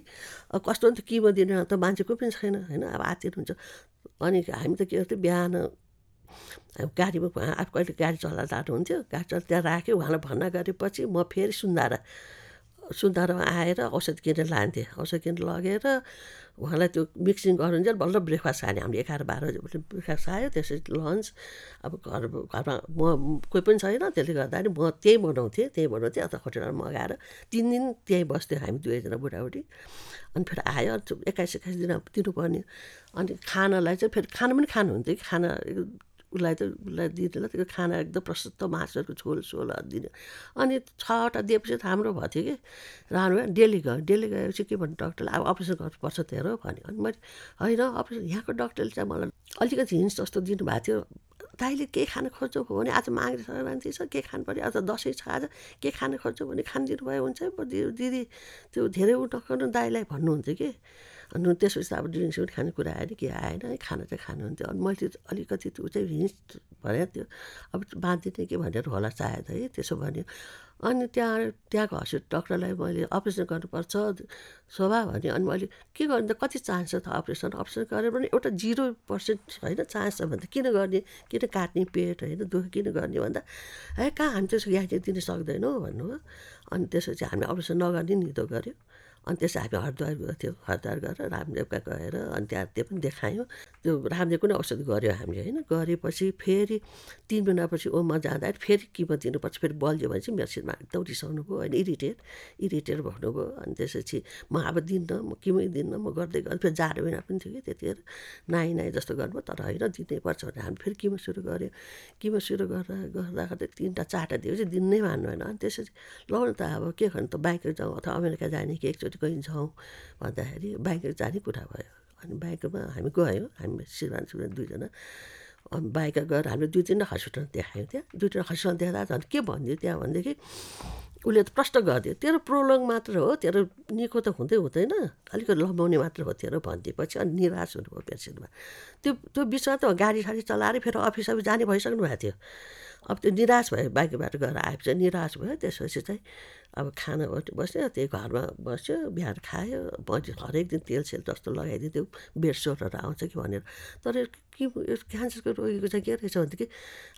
कस्तो किमो दिने त मान्छे कोही पनि छैन होइन। अब आतिर हुन्छ। अनि हामी त के गर्थ्यो बिहान गाडीमा अब कहिले गाडी चलाएर जानुहुन्थ्यो गाडी चला त्यहाँ राख्यो उहाँलाई भन्न गरेपछि म फेरि सुन्दारा सुन्दारामा आएर औषध किनेर लान्थेँ। औषध किनेर लगेर उहाँलाई त्यो मिक्सिङ गरुन्जेल बल्ल ब्रेकफास्ट खाने। हामीले एघार बाह्र बजी ब्रेकफास्ट खायो त्यसपछि लन्च। अब घर घरमा म कोही पनि छैन त्यसले गर्दाखेरि म त्यहीँ बनाउँथेँ त्यहीँ बनाउँथेँ अन्त होटेलमा मगाएर तिन दिन त्यहीँ बस्थ्यो हामी दुवैजना बुढाबुढी। अनि फेरि आयो एक्काइस एक्काइस दिन दिनुपर्ने। अनि खानालाई चाहिँ फेरि खाना पनि खानुहुन्थ्यो खाना उसलाई त उसलाई दिँदैन। त्यो खाना एकदम प्रशस्त मासुहरूको झोल सोलहरू दिने। अनि छवटा दिएपछि त हाम्रो भएको थियो कि राम्रो डेली गयो। डेली गएपछि के भन्नु डक्टरले अब अपरेसन गर्नुपर्छ तेरो भन्यो। अनि मैले होइन अपरेसन यहाँको डक्टरले चाहिँ मलाई अलिकति हिन्स जस्तो दिनुभएको थियो। दाइले के खान खोज्छौ भने आज माग्ने सङ्क्रान्ति छ के खानु पऱ्यो? आज दसैँ छ आज के खान खोज्छौ भने खानिदिनु भयो हुन्छ। दिदी त्यो धेरै उ नगर्नु दाइलाई भन्नुहुन्थ्यो कि। अनि त्यसपछि त अब ड्रिङ्क्स पनि खानेकुरा आएन के आएन है खाना चाहिँ खानुहुन्थ्यो अनि मैले अलिकति त्यो चाहिँ हिँच भने त्यो। अब बाँधिदिने के भनेर होला सायद है त्यसो भन्यो। अनि त्यहाँ त्यहाँको हस्पिटल डक्टरलाई मैले अपरेसन गर्नुपर्छ स्वभाव भने अनि मैले के गर्नु त कति चान्स छ त अपरेसन? अपरेसन गरेर पनि एउटा जिरो पर्सेन्ट होइन चान्स छ भने किन गर्ने? किन काट्ने पेट होइन दुःख किन गर्ने भन्दा है कहाँ हामी त्यसको ग्यारेन्टी दिन सक्दैनौँ? भन्नुभयो अनि त्यसपछि हामीले अपरेसन नगर्ने निदो गऱ्यो। अनि त्यसै हामी हरिद्वार गएको थियो हरिद्वार गएर रामदेवका गएर अनि त्यहाँ त्यो पनि देखायौँ। त्यो रामदेवको नै औषध गऱ्यो हामीले होइन? गरेपछि फेरि तिन महिनापछि ओममा जाँदाखेरि फेरि किमो दिनुपर्छ फेरि बल्झ्यो भने चाहिँ मेरो सिटमा एकदम रिसाउनु भयो होइन? इरिटेट इरिटेट भन्नुभयो। अनि त्यसपछि म अब दिन्न म किमै दिन्न म गर्दै गर्दै फेरि जाडो महिना पनि थियो कि त्यतिखेर। नाइ नाइ जस्तो गर्नुभयो तर होइन दिनैपर्छ भनेर हामी फेरि किमो सुरु गऱ्यो किमो सुरु गर्दा गर्दा गर्दै तिनवटा चारवटा दिएपछि दिनै मान्नु होइन अनि त्यसपछि ल त अब के गर्नु त बाइक जाउँ अथवा अमेरिका जाने कि एकचोटि कहीँ जाउँ भन्दाखेरि बाइक जाने कुरा भयो। अनि बाइकमा हामी गयौँ हामी श्रीमान श्रीमान दुईजना। अनि बाइक गएर हामीले दुई तिनवटा हस्पिटल देखायौँ त्यहाँ। दुई तिनवटा हस्पिटल देखाउँदा झन् के भनिदियो त्यहाँ भनेदेखि उसले त प्रश्न गरिदियो तेरो प्रोलङ मात्र हो तेरो निको त हुँदै हुँदैन। अलिकति लम्बाउने मात्र हो तेरो भनिदिएपछि अनि निराश हुनुभयो पेसेन्टमा। त्यो त्यो बिचमा त गाडी साडी चलाएर फेरि अफिस अफिस जाने भइसक्नु भएको थियो। अब त्यो निराश भयो बाइकबाट गएर आएपछि निराश भयो। त्यसपछि चाहिँ अब खाना बस्यो त्यही घरमा बस्यो बिहान खायो पछि हरेक दिन तेल सेल जस्तो लगाइदिन्थ्यो बेड सोटहरू आउँछ कि भनेर। तर के क्यान्सरको रोगीको चाहिँ के रहेछ भनेदेखि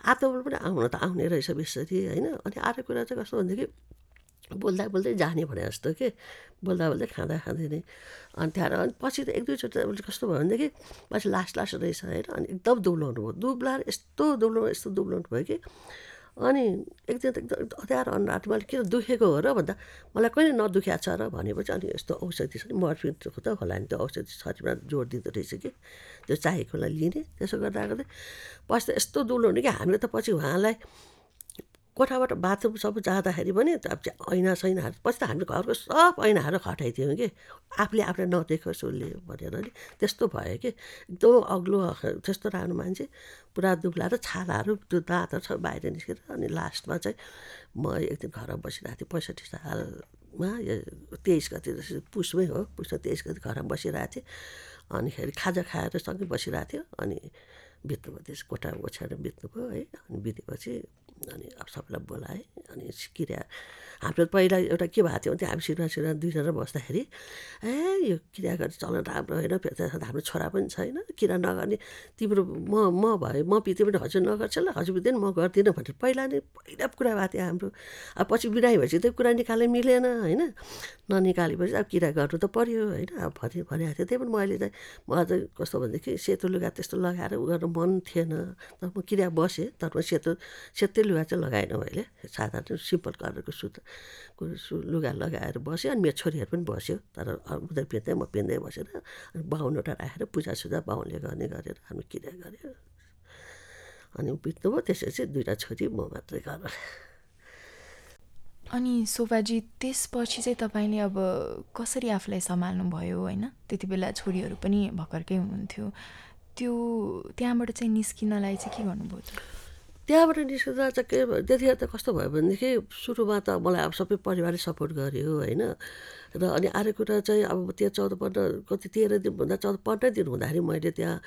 आत्मबल पनि आउन त आउने रहेछ बेसरी होइन? अनि अर्को कुरा चाहिँ कस्तो भनेदेखि बोल्दा बोल्दै जाने भने जस्तो के बोल्दा बोल्दै खाँदा खाँदै नै। अनि त्यहाँबाट अनि पछि त एक दुईचोटि कस्तो भयो भनेदेखि पछि लास्ट लास्ट रहेछ होइन अनि एकदम दुब्लाउनु भयो। दुब्लाएर यस्तो दुब्लाउनु यस्तो दुब्लाउनु भयो कि। अनि एक दिन त एकदम हतार अनुहार मैले किन दुखेको हो र भन्दा मलाई कहिले नदुख्या छ र? भनेपछि अनि यस्तो औषधि छ नि मर्फिनको त होला नि त्यो औषधि शरीरमा जोड दिँदो रहेछ कि। त्यो चाहेकोलाई लिने त्यसो गर्दा गर्दै। पछि त यस्तो दुलो हुने कि हामीले त पछि उहाँलाई कोठाबाट बाथरुम सबै जाँदाखेरि पनि अब ऐना सैनाहरू पछि त हामीले घरको सब ऐनाहरू हटाइदियौँ कि। आफूले आफूलाई नदेखोस् उसले भनेर नि। त्यस्तो भयो कि। एकदम अग्लो त्यस्तो राम्रो मान्छे। पुरा दुब्लाएर छालाहरू त्यो दाँतहरू सब बाहिर निस्केर अनि लास्टमा चाहिँ म एक दिन घरमा बसिरहेको थिएँ। पैँसठी सालमा तेइस गति पुसमै हो। पुसमा तेइस गति घरमा बसिरहेको थिएँ। अनिखेरि खाजा खाएर सँगै बसिरहेको थियो। अनि बित्नुभयो त्यस कोठा ओछ्याएर बित्नुभयो है। अनि बितेपछि अनि सबैलाई बोलाएँ अनि किरा हाम्रो पहिला एउटा के भएको थियो भने हामी सिनेमा सिनेमा दुईजना बस्दाखेरि ए यो किरा गर्ने चलन राम्रो होइन फेरि हाम्रो छोरा पनि छैन किरा नगर्ने? तिम्रो म म भए म पिते पनि हजुर नगर्छ ल हजुर पिते म गर्दिनँ भनेर पहिला नै पहिला कुरा भएको थियो हाम्रो। अब पछि बिरामी भएपछि त कुरा निकाल्न मिलेन होइन? ननिकालेपछि अब किरा गर्नु त पऱ्यो होइन? अब भने भनेको थियो। त्यही पनि मैले चाहिँ मलाई चाहिँ कस्तो भनेदेखि सेतो लुगा त्यस्तो लगाएर उ गर्नु मन थिएन। तर म किरा बसेँ तर म सेतो सेतै लुगा चाहिँ लगाएन मैले। साधारण सिम्पल कलरको सुत लुगा लगाएर बस्यो अनि मेरो छोरीहरू पनि बस्यो। तर उनीहरू पिन्दै म पिन्दै बसेर अनि बाहुनवटा राखेर पूजासुजा बाहुनले गर्ने गरेर हामी किरा गऱ्यो अनि बित्नुभयो त्यसपछि दुइटा छोरी म मात्रै घर अनि शोभाजी त्यसपछि चाहिँ तपाईँले अब कसरी आफूलाई सम्हाल्नु भयो होइन? त्यति बेला छोरीहरू पनि भर्खरकै हुनुहुन्थ्यो। त्यो त्यहाँबाट चाहिँ निस्किनलाई चाहिँ के गर्नुभयो त? त्यहाँबाट निस्किँदा चाहिँ के त्यतिखेर त कस्तो भयो भनेदेखि सुरुमा त मलाई अब सबै परिवारले सपोर्ट गर्यो होइन। र अनि अर्को कुरा चाहिँ अब त्यहाँ चौध पन्ध्र कति तेह्र दिनभन्दा चौध पन्ध्र दिन हुँदाखेरि मैले त्यहाँ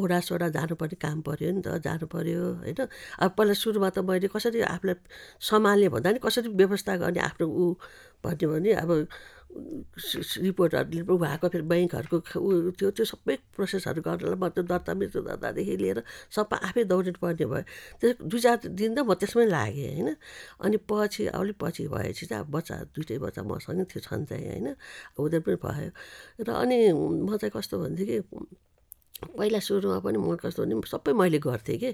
ओडा सोडा जानुपर्ने काम पऱ्यो नि त जानु पऱ्यो होइन। अब पहिला सुरुमा त मैले कसरी आफूलाई सम्हाल्ने भन्दा नि कसरी व्यवस्था गर्ने आफ्नो ऊ भन्यो भने अब रिपोर्टहरूले उहाँको फेरि ब्याङ्कहरूको ऊ त्यो त्यो सबै प्रोसेसहरू गर्नलाई म त्यो दर्ता मृत्यु दर्तादेखि लिएर सबै आफै दौडिनु पर्ने भयो। त्यो दुई चार दिन त म त्यसमै लागेँ होइन? अनि पछि अलिक पछि भएपछि चाहिँ अब बच्चा दुइटै बच्चा मसँगै थियो छन् चाहिँ होइन? उनीहरू पनि भयो। र अनि म चाहिँ कस्तो भनेदेखि पहिला सुरुमा पनि म कस्तो भने सबै मैले गर्थेँ कि।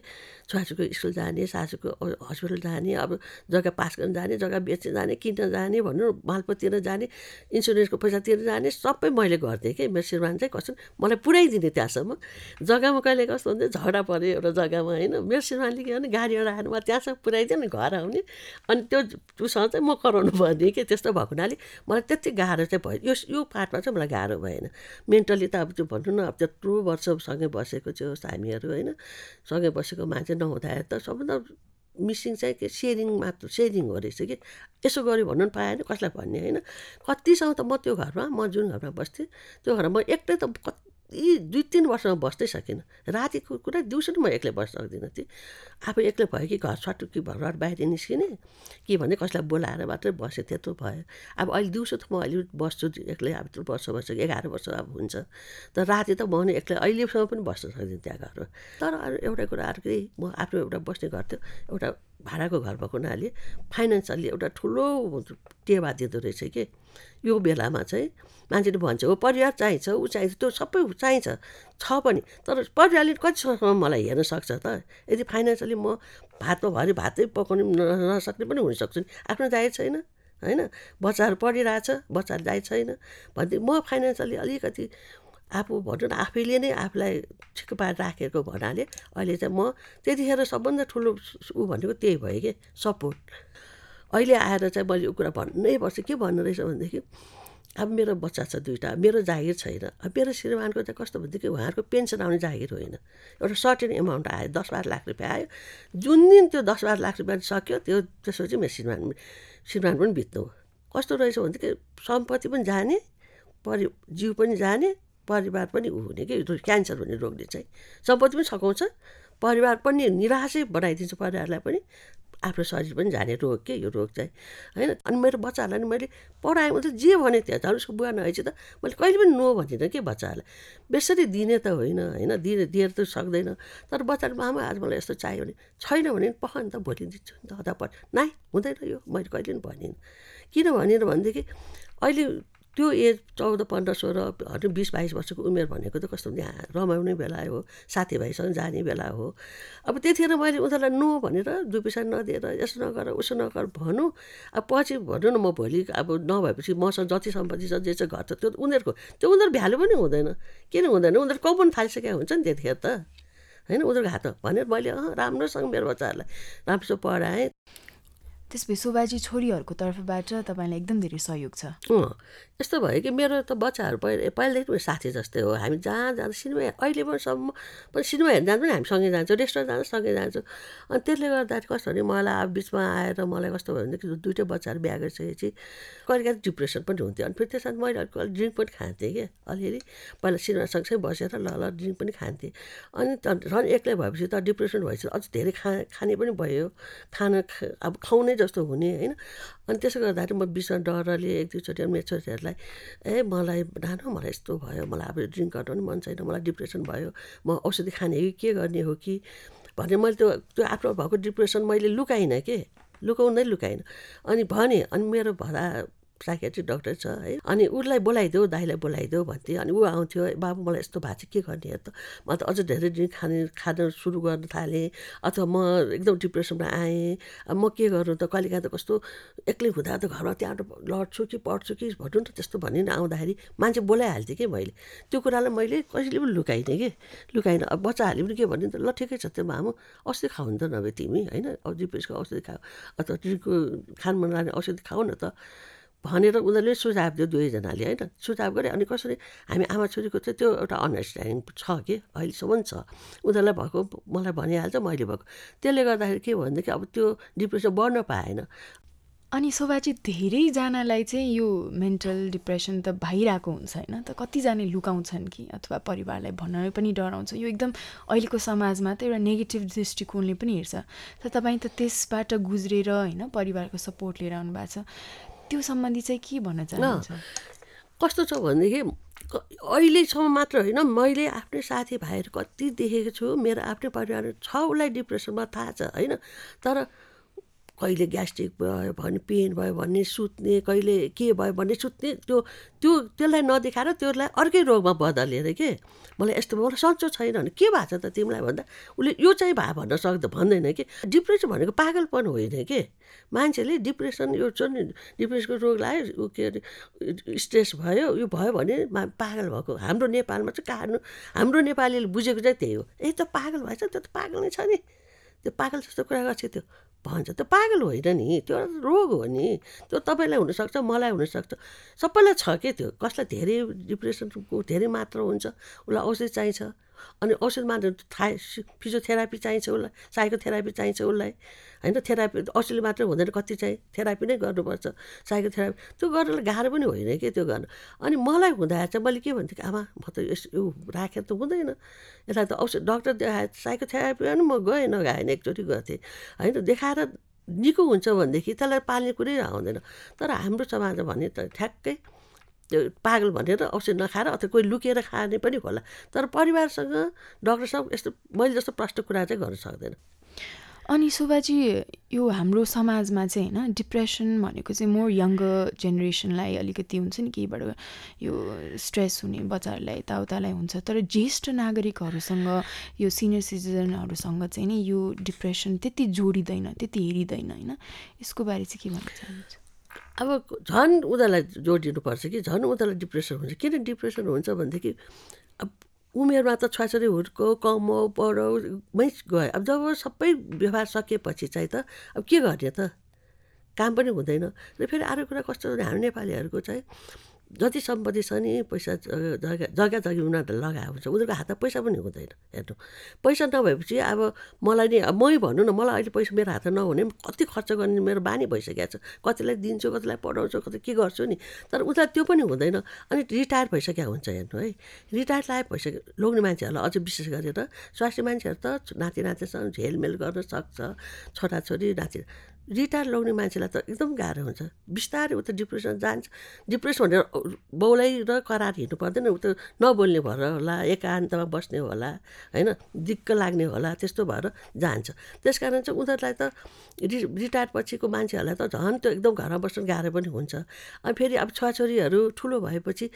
छोराछोरीको स्कुल जाने सासूको हस्पिटल जाने अब जग्गा पास गर्न जाने जग्गा बेच्न जाने किन्न जाने भनौँ मालपत तिर्न जाने इन्सुरेन्सको पैसा तिर्न जाने सबै मैले गर्थेँ कि। मेरो श्रीमान चाहिँ कस्तो मलाई पुऱ्याइदिने त्यहाँसम्म। जग्गामा कहिले कस्तो हुन्छ झगडा पऱ्यो एउटा जग्गामा होइन। मेरो श्रीमानले के भने गाडी एउटा आएर मलाई त्यहाँसम्म पुऱ्याइदियो नि घर आउने। अनि त्यो उसँग चाहिँ म कराउनु पर्ने कि त्यस्तो भएको हुनाले मलाई त्यति गाह्रो चाहिँ भयो। यो यो पार्टमा चाहिँ मलाई गाह्रो भएन। मेन्टली त अब त्यो भनौँ न अब त्यत्रो वर्ष सँगै बसेको थियो हामीहरू होइन सँगै बसेको मान्छे नहुँदाखेरि त सबभन्दा मिसिङ चाहिँ के सेयरिङ मात्र सेयरिङ हो रहेछ कि? यसो गऱ्यो भन्नु पनि पाएन कसलाई भन्ने होइन? कतिसम्म त म त्यो घरमा म जुन घरमा बस्थेँ त्यो घरमा म एक्लै त यी दुई तिन वर्षमा बस्दै सकिनँ। रातिको कुरा दिउँसो म एक्लै बस्न सक्दिनँ थिएँ आफू एक्लै भयो कि घर सटुकी भएर बाहिर निस्किने? के भने कसैलाई बोलाएर मात्रै बसेँ त्यत्रो भयो। अब अहिले दिउँसो त म अहिले बस्छु एक्लै अब त्यो वर्ष वर्ष एघार वर्ष अब हुन्छ। तर राति त म एक्लै अहिलेसम्म पनि बस्न सक्दिनँ त्यहाँ घरमा तर एउटा कुरा अर्कै म आफ्नो एउटा बस्ने घर थियो एउटा भाडाको घर भएको हुनाले फाइनेन्सियल्ली एउटा ठुलो टेवा दिँदो रहेछ कि। यो बेलामा चाहिँ मान्छेले भन्छ हो परिवार चाहिन्छ ऊ चाहिन्छ त्यो सबै चाहिन्छ। छ पनि तर परिवारले कतिसम्म मलाई हेर्न सक्छ त? यदि फाइनेन्सियली म भातमा भरि भातै पकाउनु नसक्ने पनि हुनसक्छु नि। आफ्नो जाहेर छैन होइन? बच्चाहरू पढिरहेछ बच्चाहरू जाहेर छैन। भनेदेखि म फाइनेन्सियली अलिकति आफू भनौँ न आफैले नै आफूलाई ठिक पारेर राखेको भन्नाले अहिले चाहिँ म त्यतिखेर सबभन्दा ठुलो ऊ भनेको त्यही भयो कि सपोर्ट। अहिले आएर चाहिँ मैले यो कुरा भन्नै पर्छ के भन्नु रहेछ भनेदेखि अब मेरो बच्चा छ दुइटा मेरो जागिर छैन। अब मेरो श्रीमानको चाहिँ कस्तो भनेदेखि उहाँहरूको पेन्सन आउने जागिर होइन। एउटा सर्टेन एमाउन्ट आयो दस बाह्र लाख रुपियाँ आयो। जुन दिन त्यो दस बाह्र लाख रुपियाँ सक्यो त्यो त्यसपछि मेरो श्रीमान श्रीमान पनि बित्नु। कस्तो रहेछ भनेदेखि सम्पत्ति पनि जाने परि जिउ पनि जाने परिवार पनि ऊ हुने कि? क्यान्सर भन्ने रोगले चाहिँ। सम्पत्ति पनि सघाउँछ। परिवार पनि निराशै बनाइदिन्छ परिवारलाई पनि। आफ्नो शरीर पनि जाने रोग के? यो रोग चाहिँ। होइन? अनि मेरो बच्चाहरूलाई नि मैले पढाएँ मतलब जे भने त्यहाँ झन् उसको बुवा नभएपछि त मैले कहिले पनि नो भन्दिनँ कि बच्चाहरूलाई। बेसरी दिने त होइन। होइन? दिने दिएर त सक्दैन। तर बच्चाले मामा आज मलाई यस्तो चाहियो भने छैन भने पख नि त भोलि दिन्छु नि त अदा नाइ हुँदैन यो। मैले कहिले पनि भनिनँ किन भनेर भनेदेखि अहिले त्यो एज चौध पन्ध्र सोह्र बिस बाइस वर्षको उमेर भनेको त कस्तो यहाँ रमाउने बेला हो साथीभाइसँग जाने बेला हो। अब त्यतिखेर मैले उनीहरूलाई नो भनेर दुई पैसा नदिएर यसो नगर उसो नगर भनौँ। अब पछि भनौँ न म भोलि अब नभएपछि मसँग जति सम्पत्ति छ जे चाहिँ घर छ त्यो उनीहरूको त्यो उनीहरू भ्यालु पनि हुँदैन। किन हुँदैन? उनीहरू कमाउनु थालिसकेका हुन्छ नि त्यतिखेर त। होइन उनीहरूको हात भनेर मैले अँ राम्रोसँग मेरो बच्चाहरूलाई राम्रोसँग पढाएँ। त्यसपछि शोभाजी छोरीहरूको तर्फबाट तपाईँलाई एकदम धेरै सहयोग छ। यस्तो भयो कि मेरो त बच्चाहरू पहिला पहिलादेखि साथी जस्तै हो। हामी जहाँ जाँदा सिनेमा अहिले पनि सम्म पनि सिनेमा हेर्नु जाँदा पनि हामी सँगै जान्छौँ रेस्टुरेन्ट जाँदा सँगै जान्छौँ। अनि त्यसले गर्दाखेरि कस्तो भने मलाई अब बिचमा आएर मलाई कस्तो भयो भनेदेखि दुइटै बच्चाहरू बिहा गरिसकेपछि कहिले कहिले डिप्रेसन पनि हुन्थ्यो। अनि फेरि त्यसमा मैले अलिक अलिक ड्रिङ्क पनि खान्थेँ कि अलिअलि। पहिला सिनेमा सँगसँगै बसेर ल ल ड्रिङ्क पनि खान्थेँ। अनि झन् एक्लै भएपछि त डिप्रेसन भएपछि अझ धेरै खा खाने पनि भयो। खाना अब खुवाउने जस्तो हुने होइन। अनि त्यसो गर्दाखेरि म बिचमा डरले एक दुईचोटि मेरो छोरीहरूलाई ए मलाई नानु मलाई यस्तो भयो मलाई अब ड्रिङ्क गर्नु पनि मन छैन मलाई डिप्रेसन भयो म औषधि खाने कि के गर्ने हो कि? भने मैले त्यो त्यो आफ्नो भएको डिप्रेसन मैले लुकाइनँ के? लुकाउँदै लुकाइनँ। अनि भने अनि मेरो भरा साइकेट्रिक डक्टर छ है। अनि उसलाई बोलाइदेऊ दाइलाई बोलाइदेऊ भन्थेँ। अनि ऊ आउँथ्यो बाबु मलाई यस्तो भएको चाहिँ के गर्ने त? म त अझ धेरै ड्रिङ्क खाने खान सुरु गर्न थालेँ अथवा म एकदम डिप्रेसनमा आएँ। म के गर्नु त? कहिलेकाहीँ त कस्तो एक्लै हुँदा त घरमा त्यहाँ लड्छु कि पढ्छु कि भन्नु न त्यस्तो भनि आउँदाखेरि। मान्छे बोलाइहाल्थेँ कि मैले। त्यो कुरालाई मैले कहिले पनि लुकाइनँ कि। लुकाइनँ। अब बच्चाहरूले पनि के भन्यो त? ल ठिकै छ त्यो मामु। औषधि खाऊ नि त नभए तिमी होइन? अब डिप्रेसको औषधि खाऊ। अथवा ड्रिङ्कको खान मन लाग्ने औषधि खाऊ न त। भनेर उनीहरूले सुझाव दियो दुवैजनाले होइन? सुझाव गरे अनि कसरी हामी आमा छोरीको चाहिँ त्यो एउटा अन्डरस्ट्यान्डिङ छ कि? अहिलेसम्म छ। उनीहरूलाई भएको मलाई भनिहाल्छ मैले भएको। त्यसले गर्दाखेरि के भनेदेखि अब त्यो डिप्रेसन बढ्न पाएन। अनि शोभाजी धेरैजनालाई चाहिँ यो मेन्टल डिप्रेसन त भइरहेको हुन्छ होइन? त कतिजनाले लुकाउँछन् कि? अथवा परिवारलाई भन्न पनि डराउँछ यो एकदम अहिलेको समाजमा त एउटा नेगेटिभ दृष्टिकोणले पनि हेर्छ। त तपाईँ त त्यसबाट गुज्रेर होइन परिवारको सपोर्ट लिएर आउनु भएको छ। त्यो सम्बन्धी चाहिँ के भन्न चाहनुहुन्छ? कस्तो छ भनेदेखि अहिलेसम्म मात्र होइन मैले आफ्नै साथीभाइहरू कति देखेको छु मेरो आफ्नै परिवार छ उसलाई डिप्रेसनमा थाहा छ होइन? तर कहिले ग्यास्ट्रिक भयो भने पेन भयो भन्ने सुत्ने कहिले के भयो भन्ने सुत्ने त्यो त्यो त्यसलाई नदेखाएर त्यसलाई अर्कै रोगमा बदलेर के? मलाई यस्तो मलाई सन्चो छैन भने के भएको छ त तिमीलाई भन्दा? उसले यो चाहिँ भए भन्न सक्दा भन्दैन कि? डिप्रेसन भनेको पागलपन होइन कि? मान्छेले डिप्रेसन यो छ नि डिप्रेसनको रोग लाग्यो के अरे स्ट्रेस भयो यो भयो भने पागल भएको। हाम्रो नेपालमा चाहिँ काट्नु हाम्रो नेपालीले बुझेको चाहिँ त्यही हो। ए त पागल भएछ त्यो त पागल नै छ नि। त्यो पागल जस्तो कुरा गर्छ त्यो। भन्छ। त्यो पागल होइन नि त्यो रोग हो नि त्यो तपाईँलाई हुनसक्छ मलाई हुनसक्छ। सबैलाई छ के त्यो? कसलाई धेरै डिप्रेसनको धेरै मात्रा हुन्छ उसलाई औषधि चाहिन्छ। अनि औषध मात्र थाहा फिजियोथेरापी चाहिन्छ उसलाई साइकोथेरापी चाहिन्छ उसलाई। होइन थेरापी औषधि मात्रै हुँदैन कति चाहिँ थेरापी नै गर्नुपर्छ। साइकोथेरापी त्यो गर्नलाई गाह्रो पनि होइन कि त्यो गर्नु। अनि मलाई हुँदाखेरि चाहिँ मैले के भन्थेँ कि आमा म त यस यो राखेर त हुँदैन। यसलाई त औषध डक्टर देखाए साइकोथेरापी पनि म गएँ नगाएन एकचोटि गर्थेँ। होइन देखाएर निको हुन्छ भनेदेखि त्यसलाई पाल्ने कुरै आउँदैन। तर हाम्रो समाजमा भने त ठ्याक्कै पागल भनेर औषध नखाएर अथवा कोही लुकेर खाने पनि होला। तर परिवारसँग डक्टरसँग यस्तो मैले जस्तो प्रष्ट कुरा चाहिँ गर्न सक्दैन। अनि शोभाजी यो हाम्रो समाजमा चाहिँ होइन डिप्रेसन भनेको चाहिँ मोर यङ्गर जेनेरेसनलाई अलिकति हुन्छ नि केहीबाट यो स्ट्रेस हुने बच्चाहरूलाई यताउतालाई हुन्छ। तर ज्येष्ठ नागरिकहरूसँग यो सिनियर सिटिजनहरूसँग चाहिँ नि यो डिप्रेसन त्यति जोडिँदैन त्यति हेरिँदैन होइन। यसको बारे चाहिँ के भन्न चाहनुहुन्छ? अब झन् उनीहरूलाई जोडिनुपर्छ कि झन् उनीहरूलाई डिप्रेसन हुन्छ। किन डिप्रेसन हुन्छ भनेदेखि अब उमेरमा त छोराछोरी हुर्को कमाउ पढाउ मै गयो। अब जब सबै व्यवहार सकिएपछि चाहिँ त अब के गर्ने त? काम पनि हुँदैन। र फेरि अरू कुरा कस्तो हाम्रो नेपालीहरूको चाहिँ जति सम्पत्ति छ नि पैसा जग्गा जग्गा जग्गी उनीहरूले लगाएको हुन्छ। उनीहरूको हातमा पैसा पनि हुँदैन हेर्नु। पैसा नभएपछि अब मलाई नि मै भनौँ न मलाई अहिले पैसा मेरो हातमा नहुने कति खर्च गर्ने मेरो बानी भइसकेको छ। कतिलाई दिन्छु कतिलाई पढाउँछु कति के गर्छु नि। तर उता त्यो पनि हुँदैन। अनि रिटायर भइसक्यो हुन्छ हेर्नु है। रिटायर लायक भइसक्यो लोग्ने मान्छेहरूलाई अझ विशेष गरेर स्वास्थ्य मान्छेहरू त नाति नातिसँग झेलमेल गर्न सक्छ। छोराछोरी नाति रिटायर लगाउने मान्छेलाई त एकदम गाह्रो हुन्छ। बिस्तारै उता डिप्रेसन जान्छ। डिप्रेस भनेर बौलाइ र करार हिँड्नु पर्दैन। उता नबोल्ने भएर होला एकान्तमा बस्ने होला होइन? दिक्क लाग्ने होला त्यस्तो भएर जान्छ। त्यस कारण चाहिँ उनीहरूलाई त रि रिटायर पछिको मान्छेहरूलाई त झन् त्यो एकदम घरमा बस्नु गाह्रो पनि हुन्छ। अनि फेरि अब छोराछोरीहरू ठुलो भएपछि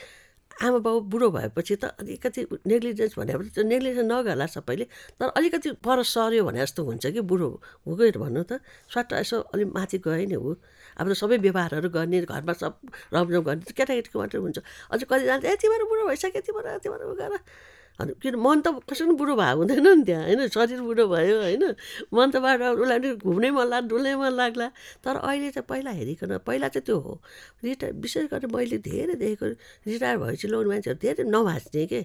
आमा बाउ बुढो भएपछि त अलिकति नेग्लिजेन्स भनेपछि त्यो नेग्लिजेन्स नगर्ला सबैले तर अलिकति पर सर्यो भने जस्तो हुन्छ कि बुढो हो। गएर भन्नु त स्वाट यसो अलिक माथि गयो नि हो अब त सबै व्यवहारहरू गर्ने घरमा सब रमझम गर्ने केटाकेटीको मात्रै हुन्छ। अझ कतिजना ए तिमीहरू बुढो भइसक्यो तिमीहरू तिमीहरू गर अनि किन मन त कसै पनि बुढो भएको हुँदैन नि त्यहाँ होइन? शरीर बुढो भयो होइन? मन त बाटो उसलाई पनि घुम्नै मन लाग्ला डुल्नै मन लाग्ला। तर अहिले चाहिँ पहिला हेरिकन पहिला चाहिँ त्यो हो। रिटायर विशेष गरेर मैले धेरै देखेको रिटायर भएपछि लोन मान्छेहरू धेरै नभाच्ने के?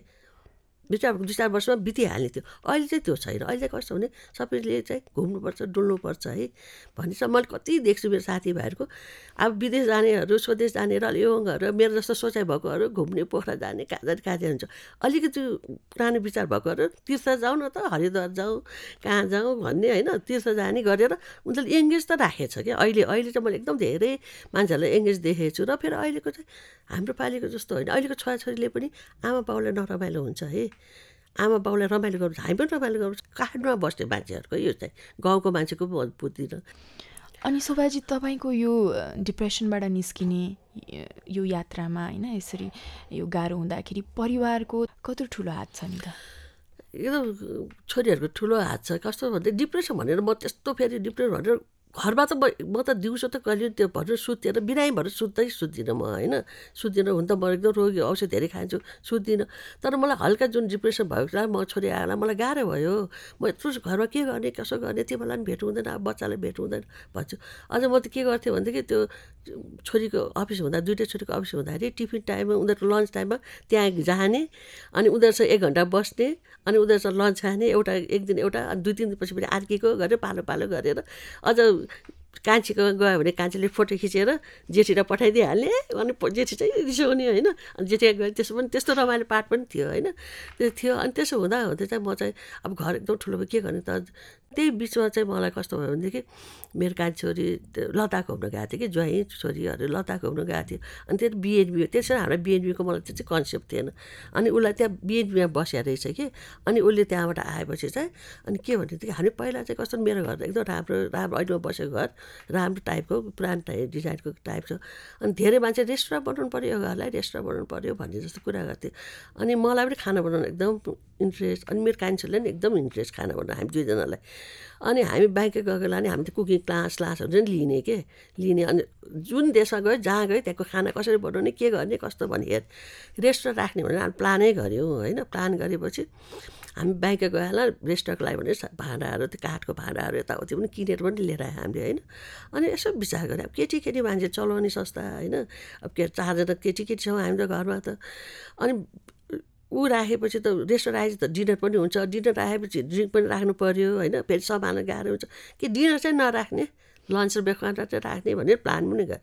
दुई चार दुई चार वर्षमा बितिहाल्ने थियो। अहिले चाहिँ त्यो छैन। अहिले चाहिँ कस्तो भने सबैले चाहिँ घुम्नुपर्छ डुल्नुपर्छ है। चाहिँ मैले कति देख्छु मेरो साथीभाइहरूको। अब विदेश जानेहरू स्वदेश जाने र योङहरू मेरो जस्तो सोचाइ भएकोहरू घुम्ने पोखरा जाने कहाँ जाने हुन्छ। अलिकति पुरानो विचार भएकोहरू तीर्थ जाउँ न त हरिद्वार जाउँ कहाँ जाउँ भन्ने होइन तीर्थ जाने गरेर उनीहरूले एङ्गेज त राखेको छ क्या। अहिले अहिले चाहिँ मैले एकदम धेरै मान्छेहरूलाई एङ्गेज देखेको छु र फेरि अहिलेको चाहिँ हाम्रो पालिको जस्तो होइन। अहिलेको छोराछोरीले पनि आमा बाउलाई नरमाइलो हुन्छ है। आमा बाउलाई रमाइलो गर्नु हामी पनि रमाइलो गर्नु काठमा बस्ने मान्छेहरूको यो चाहिँ गाउँको मान्छेको पनि बुझ्दिनँ अनि शोभाजी तपाईँको यो डिप्रेसनबाट निस्किने यो यात्रामा होइन यसरी यो गाह्रो हुँदाखेरि परिवारको कत्रो ठुलो हात छ नि त? एकदम छोरीहरूको ठुलो हात छ। कस्तो भन्दा डिप्रेसन भनेर म त्यस्तो फेरि डिप्रेसन भनेर घरमा त म त दिउँसो त कहिले त्यो भनेर सुतेर बिरामी भएर सुत्दै सुत्दिनँ म होइन? सुत्दिनँ हुन त म एकदम रोगी औषध धेरै खान्छु सुत्दिनँ। तर मलाई हल्का जुन डिप्रेसन भएको बेला म छोरी आएर मलाई गाह्रो भयो। म यत्रो घरमा के गर्ने कसो गर्ने त्यो बेला पनि भेट हुँदैन अब बच्चालाई भेट हुँदैन भन्छु। अझ म त के गर्थेँ भनेदेखि त्यो छोरीको अफिस हुँदा दुइटै छोरीको अफिस हुँदाखेरि टिफिन टाइममा उनीहरूको लन्च टाइममा त्यहाँ जाने अनि उनीहरूसँग एक घन्टा बस्ने अनि उनीहरूसँग लन्च खाने एउटा एक दिन एउटा अनि दुई तिन दिनपछि पनि अर्कीको गरेर पालो पालो गरेर अझ कान्छीको गयो भने कान्छीले फोटो खिचेर जेठीलाई पठाइदिइहाल्ने अनि जेठी चाहिँ रिसाउने होइन अनि जेठी गयो त्यसो पनि त्यस्तो रमाइलो पाठ पनि थियो होइन। त्यो थियो अनि त्यसो हुँदा हुँदै चाहिँ म चाहिँ अब घर एकदम ठुलो के गर्ने त? त्यही बिचमा चाहिँ मलाई कस्तो भयो भनेदेखि मेरो कान्छी छोरी लद्दाख घुम्न गएको थियो कि ज्वाइँ छोरीहरू लद्दाख घुम्न गएको थियो। अनि त्यो बिएनबी त्यसरी हाम्रो बिएनबीको मलाई त्यो चाहिँ कन्सेप्ट थिएन। अनि उसलाई त्यहाँ बिएनबीमा बसेर रहेछ कि। अनि उसले त्यहाँबाट आएपछि चाहिँ अनि के भनेदेखि हामी पहिला चाहिँ कस्तो मेरो घर एकदम राम्रो राम्रो अहिलेमा बसेको घर। राम्रो टाइपको पुरानो टाइप डिजाइनको टाइप छ। अनि धेरै मान्छे रेस्टुरेन्ट बनाउनु पऱ्यो यो घरलाई रेस्टुरेन्ट बनाउनु पऱ्यो भन्ने जस्तो कुरा गर्थ्यो। अनि मलाई पनि खाना बनाउनु एकदम इन्ट्रेस्ट अनि मेरो कान्छीलाई पनि एकदम इन्ट्रेस्ट खाना बनाउनु हामी दुईजनालाई। अनि हामी बाइकै गएको बेला हामी त कुकिङ क्लास क्लासहरू चाहिँ लिने के? लिने अनि जुन देशमा गयो जहाँ गयो त्यहाँको खाना कसरी बनाउने के गर्ने कस्तो भने हेर रेस्टुरेन्ट राख्ने भनेर हामी प्लानै गऱ्यौँ होइन? प्लान गरेपछि हामी बाइक गयो होला रेस्टुरेन्टको लागि भने भाँडाहरू त्यो काठको भाँडाहरू यताउति पनि किनेर पनि लिएर आयो हामीले होइन? अनि यसो विचार गरेँ अब केटी केटी मान्छे चलाउने संस्था होइन? अब के चारजना केटी केटी छौँ हामी त घरमा त। अनि ऊ राखेपछि त रेस्टुरेन्ट आएपछि त डिनर पनि हुन्छ। डिनर राखेपछि ड्रिङ्क पनि राख्नु पऱ्यो होइन? फेरि सम्हाल्न गाह्रो हुन्छ। कि डिनर चाहिँ नराख्ने लन्च र ब्रेकफास्ट चाहिँ राख्ने भनेर प्लान पनि गयो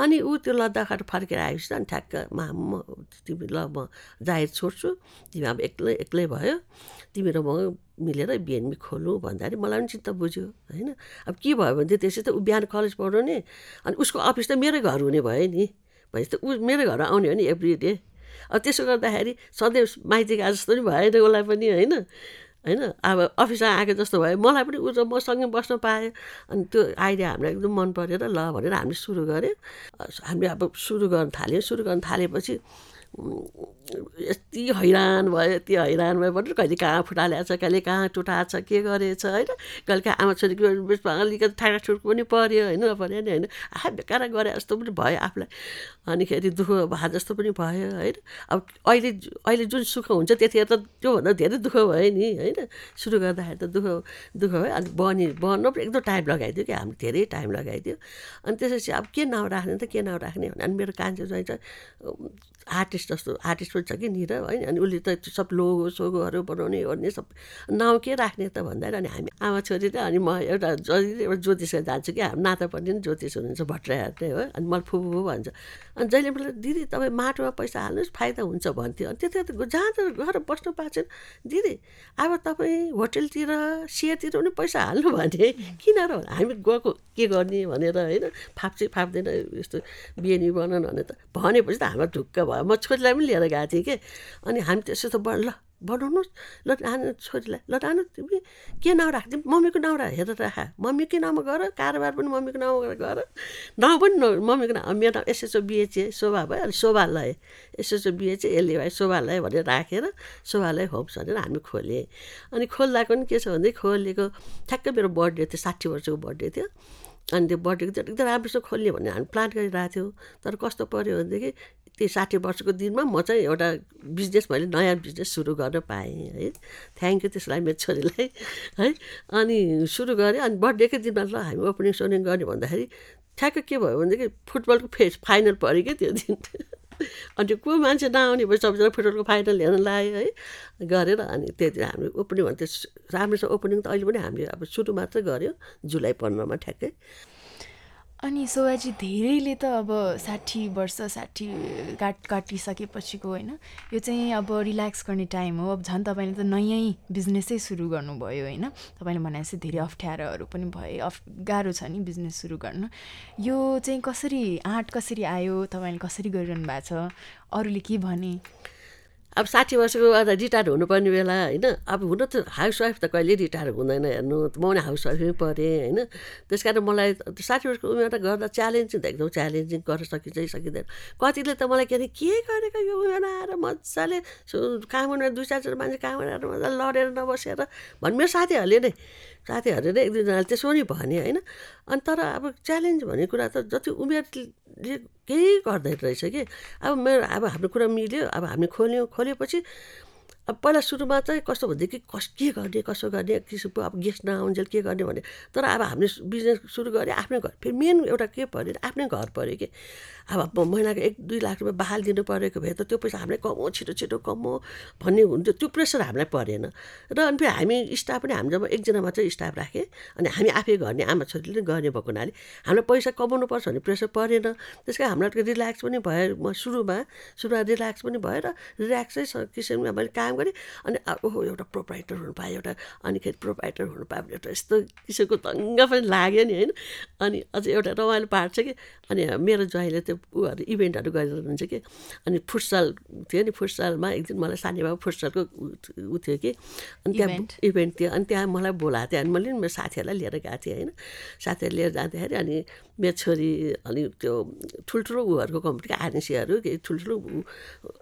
अनि ऊ त्यो लद्दाखबाट फर्केर आएपछि अनि ठ्याक्क मा म तिमी ल म जाहिर छोड्छु। तिमी अब एक्लै एक्लै भयो। तिमी र म मिलेर बिएनबी खोलौँ भन्दाखेरि मलाई पनि चित्त बुझ्यो होइन? अब के भयो भने चाहिँ त्यसै त ऊ बिहान कलेज पढाउने अनि उसको अफिस त मेरै घर हुने भयो नि। भनेपछि त ऊ मेरै घर आउने हो नि एभ्री डे त्यसो गर्दाखेरि सधैँ माइती गए जस्तो पनि भएन उसलाई पनि होइन होइन? अब अफिसमा आएको जस्तो भयो। मलाई पनि ऊ मसँगै बस्न पायो। अनि त्यो आइडिया हामीलाई एकदम मन परेर ल भनेर हामीले सुरु गऱ्यौँ। हामीले अब सुरु गर्न थाल्यौँ। सुरु गर्न थालेपछि यति हैरान भयो यति हैरान भयो भन्नु कहिले कहाँ फुटालेको छ कहिले कहाँ टुटाएको छ के गरेछ होइन? कहिले कहाँ आमा छोरीको बिचमा अलिकति ठाडा पनि पऱ्यो होइन? नपऱ्यो नि होइन? आफै बेकार गरे जस्तो पनि भयो आफूलाई। अनिखेरि दुःख भए जस्तो पनि भयो होइन? अब अहिले अहिले जुन सुख हुन्छ त्यतिखेर त त्योभन्दा धेरै दुःख भयो नि होइन? सुरु गर्दाखेरि त दुःख दुःख भयो। अनि बनि बन्नु पनि एकदम टाइम लगाइदियो कि हामी धेरै टाइम लगाइदियो। अनि त्यसपछि अब के नाउँ राख्ने त के नाउँ राख्ने भने अनि मेरो कान्छो चाहिँ आर्टिस्ट जस्तो आर्टिस्ट पनि छ कि निर होइन? अनि उसले त सब लोगो सोगोहरू बनाउने ओर्ने सब नाउँ के राख्ने त भन्दाखेरि अनि हामी। आमा छोरी र अनि म एउटा जहिले एउटा ज्योतिषमा जान्छु कि हाम्रो नाता पनि ज्योतिष हुनुहुन्छ भट्टराईहरू नै हो। अनि मलाई फुफु भन्छ। अनि जहिले मलाई दिदी तपाईँ माटोमा पैसा हाल्नुहोस् फाइदा हुन्छ भन्थ्यो। अनि त्यति जहाँ त गएर बस्नु पाएको छैन। दिदी अब तपाईँ होटेलतिर सेयरतिर पनि पैसा हाल्नु भने किन र? हामी गएको के गर्ने भनेर होइन? फाप्छे फाप्दैन यस्तो बिहेनी बनाउनु भने त भनेपछि त हामीलाई ढुक्क भयो। म छोरीलाई पनि लिएर गएको थिएँ कि। अनि हामी त्यसो त ल। बनाउनुहोस्। ल नानु छोरीलाई ल नानु तिमी के नाउँ राखिदिउँ मम्मीको नाउँ राख हेरेर राख मम्मीकै नाउँमा गर कारोबार पनि मम्मीको नाउँमा गर। नाउँ पनि मम्मीको नाउँ मेरो नाउँ एसएसओ बिएचए शोभा भयो अनि शोभालय एसएसओ बिएचए यसले भयो शोभालय भनेर राखेर शोभालय होम्स भनेर हामी खोलेँ। अनि खोल्दा पनि के छ भने खोलेको ठ्याक्कै मेरो बर्थडे थियो साठी वर्षको बर्थडे थियो। अनि त्यो बर्थडेको चाहिँ एकदम राम्रोसँग खोल्ने भनेर हामी प्लान गरिरहेको थियौँ। तर कस्तो पऱ्यो भनेदेखि त्यो साठी वर्षको दिनमा म चाहिँ एउटा बिजनेस मैले नयाँ बिजनेस सुरु गर्न पाएँ है। थ्याङ्क यू त्यसलाई मेरो छोरीलाई है। अनि सुरु गरेँ अनि बर्थडेकै दिनमा ल हामी ओपनिङ सोपनिङ गर्ने भन्दाखेरि ठ्याक्क के भयो भनेदेखि फुटबलको फेस फाइनल पऱ्यो क्या त्यो दिन। अनि को मान्छे नआउने भयो सबैजना फुटबलको फाइनल हेर्न लाग्यो है। गरेर अनि त्यति हामी ओपनिङ भने त्यो राम्रोसँग ओपनिङ त अहिले पनि हामीले अब सुरु मात्रै गऱ्यो जुलाई पन्ध्रमा ठ्याक्कै। अनि शोभाजी धेरैले त अब साठी वर्ष साठी काट काटिसकेपछिको होइन यो चाहिँ अब रिल्याक्स गर्ने टाइम हो। अब झन् तपाईँले त नयाँ बिजनेसै सुरु गर्नुभयो होइन। तपाईँले भने जस्तै धेरै अप्ठ्यारोहरू पनि भए अफ गाह्रो छ नि बिजनेस सुरु गर्न। यो चाहिँ कसरी आँट कसरी आयो तपाईँले कसरी गरिरहनु भएको छ? अरूले के भने? अब साठी वर्षको अझ रिटायर हुनुपर्ने बेला होइन? अब हुन त हाउसवाइफ त कहिले रिटायर हुँदैन हेर्नु? म पनि हाउसवाइफै परेँ होइन? त्यस कारण मलाई साठी वर्षको उमेर गर्दा च्यालेन्जिङ त एकदम च्यालेन्जिङ गर्न सकिन्छ सकिँदैन। कतिले त मलाई के अरे के गरेको यो उमेर? आएर मजाले काम गर्ने दुई चारजना मान्छे काम गरेर मजाले लडेर नबसेर भन्नु मेरो साथीहरूले नै साथीहरूले नै एक दुईजनाले त्यसो पनि भने होइन? अनि तर अब च्यालेन्ज भन्ने कुरा त जति उमेरले केही गर्दैन रहेछ कि? अब मेरो अब हाम्रो कुरा मिल्यो अब हामी खोल्यौँ खोलेपछि अब पहिला सुरुमा चाहिँ कस्तो भनेदेखि कस के गर्ने कसो गर्ने किसिमको अब गेस्ट नआउन्जेल के गर्ने भने तर अब हामीले बिजनेस सुरु गरेँ आफ्नै घर। फेरि मेन एउटा के पऱ्यो आफ्नै घर पऱ्यो कि। अब महिनाको एक दुई लाख रुपियाँ बहाल दिनु परेको भए त त्यो पैसा हामीलाई कमाऊ छिटो छिटो कमाऊ भन्ने हुन्थ्यो। त्यो प्रेसर हामीलाई परेन। र अनि फेरि हामी स्टाफ पनि हामी जब एकजना मात्रै स्टाफ राखेँ अनि हामी आफै गर्ने आमा छोरीले गर्ने भएको हुनाले हामीलाई पैसा कमाउनु पर्छ भन्ने प्रेसर परेन। त्यस कारण हामीलाई रिल्याक्स पनि भयो म सुरुमा सुरुमा रिल्याक्स पनि भयो र रिल्याक्सै किसिममा मैले काम गरेँ अनि ओहो एउटा प्रोपाइटर हुनु पायो एउटा अनिखेरि प्रोपाइटर हुनु पायो भने एउटा यस्तो किसिमको दङ्ग पनि लाग्यो नि होइन? अनि अझ एउटा रमाइलो पार्ट छ कि अनि मेरो ज्वाइँले त्यो उहरू इभेन्टहरू गरिरहनुहुन्छ कि अनि फुटसल थियो नि फुटसलमा एक दिन मलाई सानी बाबु फुटसलको ऊ थियो कि अनि त्यहाँ इभेन्ट। थियो अनि त्यहाँ मलाई बोलाएको थियो अनि मैले मेरो साथीहरूलाई लिएर गएको थिएँ होइन। साथीहरू लिएर जाँदाखेरि अनि मेरो छोरी अनि त्यो ठुल्ठुलो उहरूको कम्पनीको आरएनसीहरू केही ठुल्ठुलो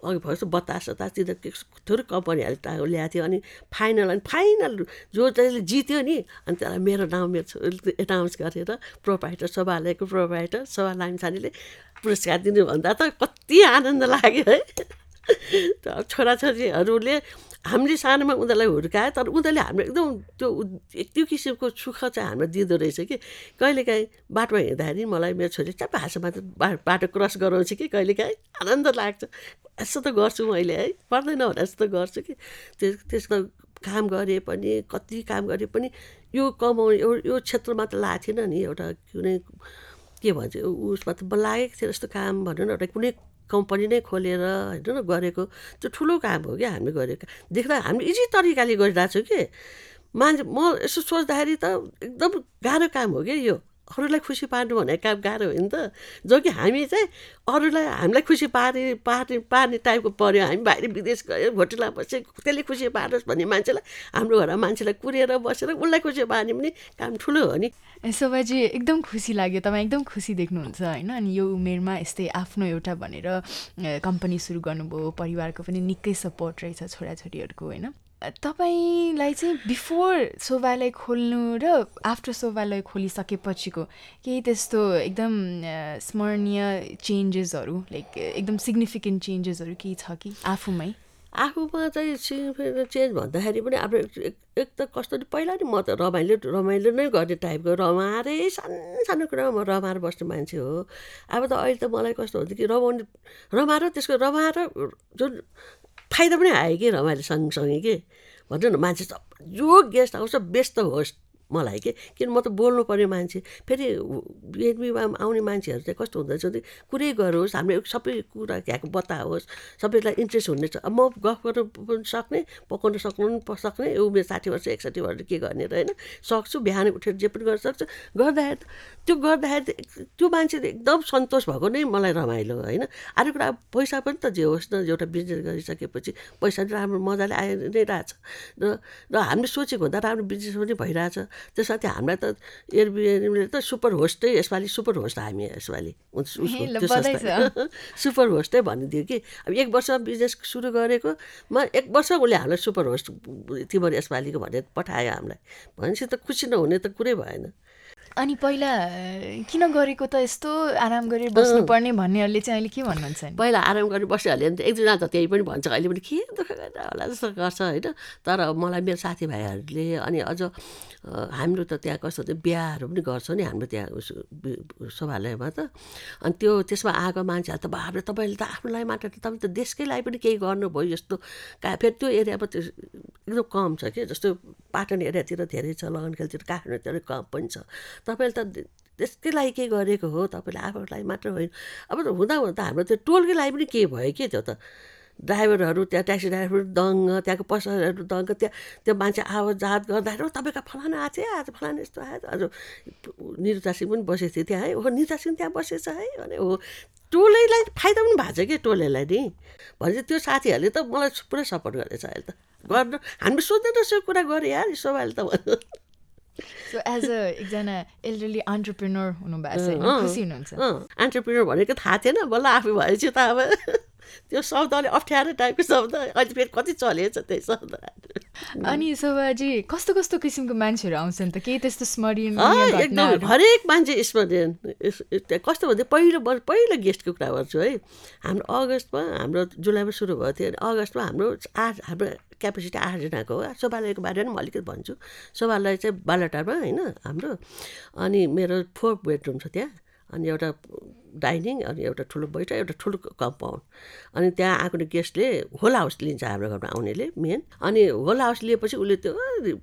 अघि भएको बतास तिनीहरू थुप्रो कम्पनीहरूले ल्याएको थियो अनि फाइनल अनि फाइनल जो चाहिँ जित्यो नि अनि त्यसलाई मेरो नाउँ मेरो छोरीले एनाउन्स गरेर प्रोभाइडर सभालयको प्रोभाइडर सभा लामिछानेले पुरस्कार दिनुभन्दा त कति आनन्द लाग्यो है? छोराछोरीहरूले हामीले सानोमा उनीहरूलाई हुर्कायो तर उनीहरूले हाम्रो एकदम त्यो त्यो किसिमको सुख चाहिँ हामीलाई दिँदो रहेछ कि? कहिलेकाहीँ बाटोमा हिँड्दाखेरि मलाई मेरो छोरी च्याप हाँसोमा त बाटो क्रस गराउँछु कि? कहिलेकाहीँ आनन्द लाग्छ। यस्तो त गर्छु मैले है? पर्दैन होला यस्तो त गर्छु कि? त्यो त्यस्तो काम गरे पनि कति काम गरे पनि यो कमाउने यो क्षेत्रमा त लागेको थिएन नि एउटा कुनै के भन्छ उसमा त लागेको थियो जस्तो काम भनौँ न एउटा कुनै कम्पनी नै खोलेर होइन न गरेको। त्यो ठुलो काम हो क्या हामीले गरेको। देख्दा हामी इजी तरिकाले गरिरहेको छौँ कि? मान्छे म यसो सोच्दाखेरि त एकदम गाह्रो काम हो क्या यो। अरूलाई खुसी पार्नु भनेको काम गाह्रो हो नि त। जो कि हामी चाहिँ अरूलाई हामीलाई खुसी पार्ने पार्ने पार्ने टाइपको पऱ्यो हामी बाहिर विदेश गयो होटेलमा बसेँ त्यसले खुसी पारोस् भन्ने मान्छेलाई हाम्रो घरमा मान्छेलाई कुरेर बसेर उसलाई खुसी पार्ने पनि काम ठुलो हो नि। शोभाजी एकदम खुसी लाग्यो तपाईँ एकदम खुसी देख्नुहुन्छ होइन? अनि यो उमेरमा यस्तै आफ्नो एउटा भनेर कम्पनी सुरु गर्नुभयो परिवारको पनि निकै सपोर्ट रहेछ छोराछोरीहरूको होइन? तपाईँलाई चाहिँ बिफोर शोभालय खोल्नु र आफ्टर शोभालय खोलिसकेपछिको केही त्यस्तो एकदम स्मरणीय चेन्जेसहरू लाइक एकदम सिग्निफिकेन्ट चेन्जेसहरू केही छ कि आफूमै? आफूमा चाहिँ सिग्निफिकेन्ट चेन्ज भन्दाखेरि पनि अब एक त कस्तो पहिला नि म त रमाइलो रमाइलो नै गर्ने टाइपको रमाएरै सानो सानो कुरामा म रमाएर बस्ने मान्छे हो। अब त अहिले त मलाई कस्तो हुन्छ कि रमाउने रमाएर त्यसको रमाएर जुन फाइदा पनि आयो कि रमाइलो सँगसँगै के? भन्छ न मान्छे जो गेस्ट आउँछ व्यस्त होस्। मलाई के? किन म त बोल्नु पर्ने मान्छे। फेरि बिएनबीमा आउने मान्छेहरू चाहिँ कस्तो हुँदो रहेछ भने कुरै गरोस् हाम्रो सबै कुरा यहाँको बताओस् सबैलाई इन्ट्रेस्ट हुनेछ म गफ गर्नु पनि सक्ने पकाउनु सक्नु पनि सक्ने उमेर साठी वर्ष एकसाठी वर्ष के गर्ने र होइन सक्छु बिहान उठेर जे पनि गर्न सक्छु। गर्दाखेरि त्यो गर्दाखेरि त्यो मान्छे एकदम सन्तोष भएको नै मलाई रमाइलो होइन। अरू कुरा पैसा पनि त जे होस् न एउटा बिजनेस गरिसकेपछि पैसा पनि राम्रो मजाले आइ नै रहेछ र र हामीले सोचेको भन्दा राम्रो बिजनेस पनि भइरहेछ। त्यो साथै हामीलाई त एयरबिएनले त सुपर होस्टै यसपालि सुपर होस्ट हामी यसपालि। सुपर होस्टै भनिदियो कि। अब एक वर्ष बिजनेस सुरु गरेको म एक वर्ष उसले हामीलाई सुपर होस्ट तिम्रो यसपालिको भनेर पठायो हामीलाई। भनेपछि त खुसी नहुने त कुरै भएन। अनि पहिला किन गरेको त यस्तो आराम गरेर बस्नुपर्ने भन्नेहरूले चाहिँ अहिले के भन्नुहुन्छ नि? पहिला आराम गरेर बसिहाल्यो भने त एक दुईजना त त्यही पनि भन्छ। अहिले पनि के दुःख गरेर होला जस्तो गर्छ होइन? तर मलाई मेरो साथीभाइहरूले अनि अझ हाम्रो त त्यहाँ कस्तो थियो बिहाहरू पनि गर्छ नि हाम्रो त्यहाँ शोभालयमा त। अनि त्यो त्यसमा आएको मान्छेहरू त बाबा तपाईँले त आफ्नो लागि मात्र तपाईँ त देशकै लागि पनि केही गर्नुभयो जस्तो का फेरि त्यो एरियामा त्यो एकदम कम छ कि? जस्तो पाटन एरियातिर धेरै छ लगनखेलतिर काठमाडौँतिर कम पनि छ। तपाईँले त त्यसकै लागि के गरेको हो तपाईँले आफ्नो लागि मात्र होइन। अब हुँदा हुँदा हाम्रो त्यो टोलकै लागि पनि के भयो के त्यो त? ड्राइभरहरू त्यहाँ ट्याक्सी ड्राइभर दङ्ग त्यहाँको पसलहरू दङ्ग त्यहाँ त्यो मान्छे आवत जात गर्दाखेरि तपाईँको फलाना आएको थियो आज फलाना यस्तो आयो आज निरुता सिंह पनि बसेको थियो त्यहाँ है? हो निरुता सिंह त्यहाँ बसेछ है? भने हो टोलैलाई फाइदा पनि भएको छ कि टोलेलाई नि? भनेपछि त्यो साथीहरूले त मलाई पुरै सपोर्ट गरेछ अहिले त। गर्नु हामी सोध्दैन त्यो कुरा गरेँ यार यसो त भन्नु। सो एज अ एकजना एल्डरली अन्टरप्रिनर हुनुभएको छ खुसी हुनुहुन्छ। अन्टरप्रिनर भनेको थाहा थिएन बल्ल आफै भएपछि त अब। त्यो शब्द अलिक अप्ठ्यारो टाइपको शब्द अहिले फेरि कति चलेछ त्यही शब्द अनि शोभाजी कस्तो कस्तो किसिमको मान्छेहरू आउँछन् त? केही त्यस्तो स्मरण एकदम हरेक मान्छे स्मरण कस्तो भन्दै पहिलो पहिलो गेस्टको कुरा गर्छु है। हाम्रो अगस्तमा हाम्रो जुलाईमा सुरु भएको थियो अनि अगस्तमा हाम्रो आठ हाम्रो क्यापेसिटी आठजनाको हो। शोभालयको बारेमा म अलिकति भन्छु। शोभालय चाहिँ बालाटारमा होइन हाम्रो। अनि मेरो फोर बेडरुम छ त्यहाँ। अनि एउटा डाइनिङ अनि एउटा ठुलो बैठक एउटा ठुलो कम्पाउन्ड। अनि त्यहाँ आएको गेस्टले होल हाउस लिन्छ हाम्रो घरमा आउनेले मेन। अनि होल हाउस लिएपछि उसले त्यो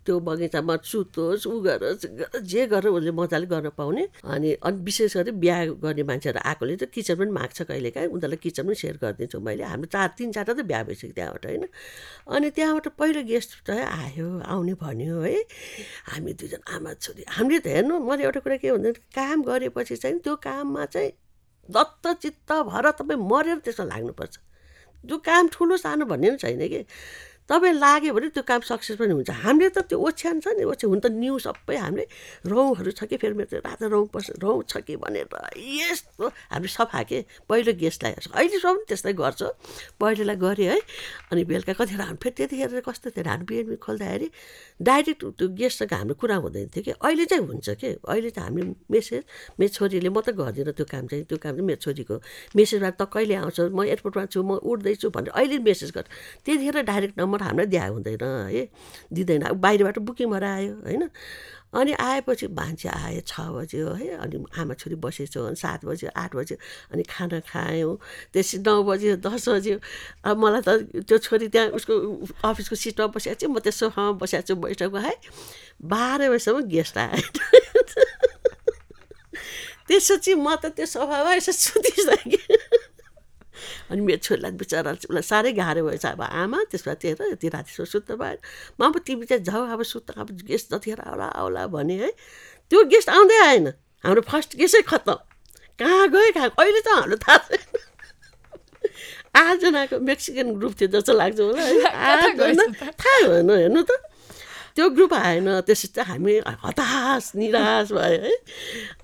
त्यो बगैँचामा सुतोस् उ गरोस् जे गरेर उसले मजाले गर्न पाउने। अनि अनि विशेष गरी बिहा गर्ने मान्छेहरू आएकोले त किचन पनि माग्छ कहिलेकाहीँ। उनीहरूलाई किचन पनि सेयर गरिदिन्छु मैले। हाम्रो चार तिन चारवटा त बिहा भइसक्यो त्यहाँबाट होइन? अनि त्यहाँबाट पहिलो गेस्ट चाहिँ आयो आउने भन्यो है हामी दुईजना आमा छोरी हामीले त हेर्नु मैले एउटा कुरा के भन्दा काम गरेपछि चाहिँ त्यो काममा चाहिँ दत्तचित्त भएर तपाईँ मरेर त्यसमा लाग्नुपर्छ। जो काम ठुलो सानो भन्ने पनि छैन कि। तपाईँ लाग्यो भने त्यो काम सक्सेस पनि हुन्छ। हामीले त त्यो ओछ्यान छ नि ओछ्यान हुन त न्यु सबै हामीले रौँहरू छ कि फेरि मेरो राजा रौँ पर्छ रौँ छ कि भनेर यस्तो हामीले सफा के पहिलो गेस्टलाई अहिलेसम्म पनि त्यस्तै गर्छ। पहिलोलाई गऱ्यो है। अनि बेलुका कतिखेर हामी फेरि त्यतिखेर कस्तो थियो हामी बिएनबी खोल्दाखेरि डाइरेक्ट त्यो गेस्टसँग हाम्रो कुरा हुँदैन थियो कि। अहिले चाहिँ हुन्छ कि? अहिले चाहिँ हामीले मेसेज मेरो छोरीले म त गर्दिनँ त्यो काम चाहिँ। त्यो काम चाहिँ मेरो छोरीको मेसेजमा त कहिले आउँछ? म एयरपोर्टमा छु म उठ्दैछु भनेर अहिले मेसेज गर्छ। त्यतिखेर डाइरेक्ट नम्बर नम्बर हामीलाई हुँदैन है? दिँदैन। अब बाहिरबाट बुकिङ भएर आयो होइन? अनि आएपछि मान्छे आयो छ बज्यो है? अनि आमा छोरी बसेछौँ अनि सात बज्यो आठ बज्यो अनि खाना खायौँ। त्यसपछि नौ बज्यो दस बज्यो। अब मलाई त त्यो छोरी त्यहाँ उसको अफिसको सिटमा बसेको छु म त्यो सोफामा बसेको छु बैठकमा है? बाह्र बजीसम्म गेस्ट आयो। त्यसपछि म त त्यो सोफामा यसो सुतिसकेँ। अनि मेरो छोरीलाई बिचरा उसलाई साह्रै गाह्रो भएछ अब आमा त्यसमा तेर यति राति सुत्नु भएन म अब तिमी चाहिँ जाऊ अब सुत्त अब गेस्ट जतिखेर आउला आउला भने है त्यो गेस्ट आउँदै आएन। हाम्रो फर्स्ट गेस्टै खत्तम। कहाँ गयो कहाँ अहिले त हाम्रो थाहा छैन। आठजनाको मेक्सिकन ग्रुप थियो जस्तो लाग्छ मलाई आठजना थाहा भएन हेर्नु त। त्यो ग्रुप आएन त्यसपछि चाहिँ हामी हतास निराश भयो है।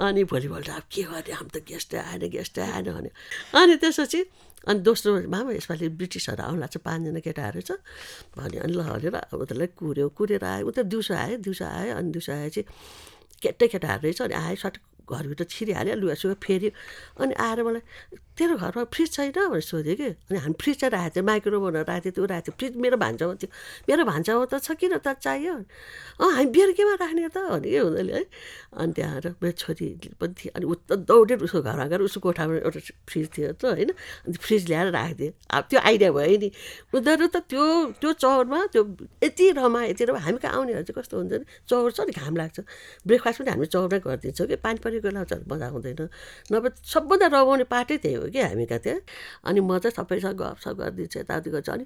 अनि भोलिपल्ट अब के गर्ने हामी त गेस्टै आएन गेस्टै आएन भने अनि त्यसपछि अनि दोस्रो मामा यसपालि ब्रिटिसहरू आउनु लाग्छ पाँचजना केटाहरू छ। भन्यो अनि ल भनेर अब उनीहरूलाई कुऱ्यो कुरेर आयो। उता दिउँसो आयो दिउँसो आयो अनि दिउँसो आएपछि केटै केटाहरू रहेछ अनि आयो सट घरभित्र छिरिहाल्यो लुगासुगा फेऱ्यो अनि आएर मलाई तेरो घरमा फ्रिज छैन भनेर सोध्यो कि। अनि हामी फ्रिज चाहिँ राखेको थियो माइक्रोवेभहरू राखेको थियो त्यो राखेको थियो फ्रिज मेरो भान्सामा थियो। मेरो भान्सामा त छ किन त चाहियो? अँ हामी बिहान केमा राख्ने त भने के उनीहरूले है। अनि त्यहाँ आएर मेरो छोरी पनि थियो अनि उता दौडेर उसको घरमा गएर उसको कोठामा एउटा फ्रिज थियो त होइन। अनि फ्रिज ल्याएर राखिदियो अब त्यो आइडिया भयो नि। उनीहरू त त्यो त्यो चौरमा त्यो यति रमा यति रमा हामी कहाँ आउनेहरू चाहिँ कस्तो हुन्छ नि? चौर छ नि घाम लाग्छ। ब्रेकफास्ट पनि हामी चौरमै गरिदिन्छौँ कि। पानी परेको बेला मजा आउँदैन नभए सबभन्दा रमाउने पार्टै त्यही हो कि हामी कहाँ त्यहाँ अनि म चाहिँ सबैसँग गफसफ गरिदिन्छु यताउति गर्छु अनि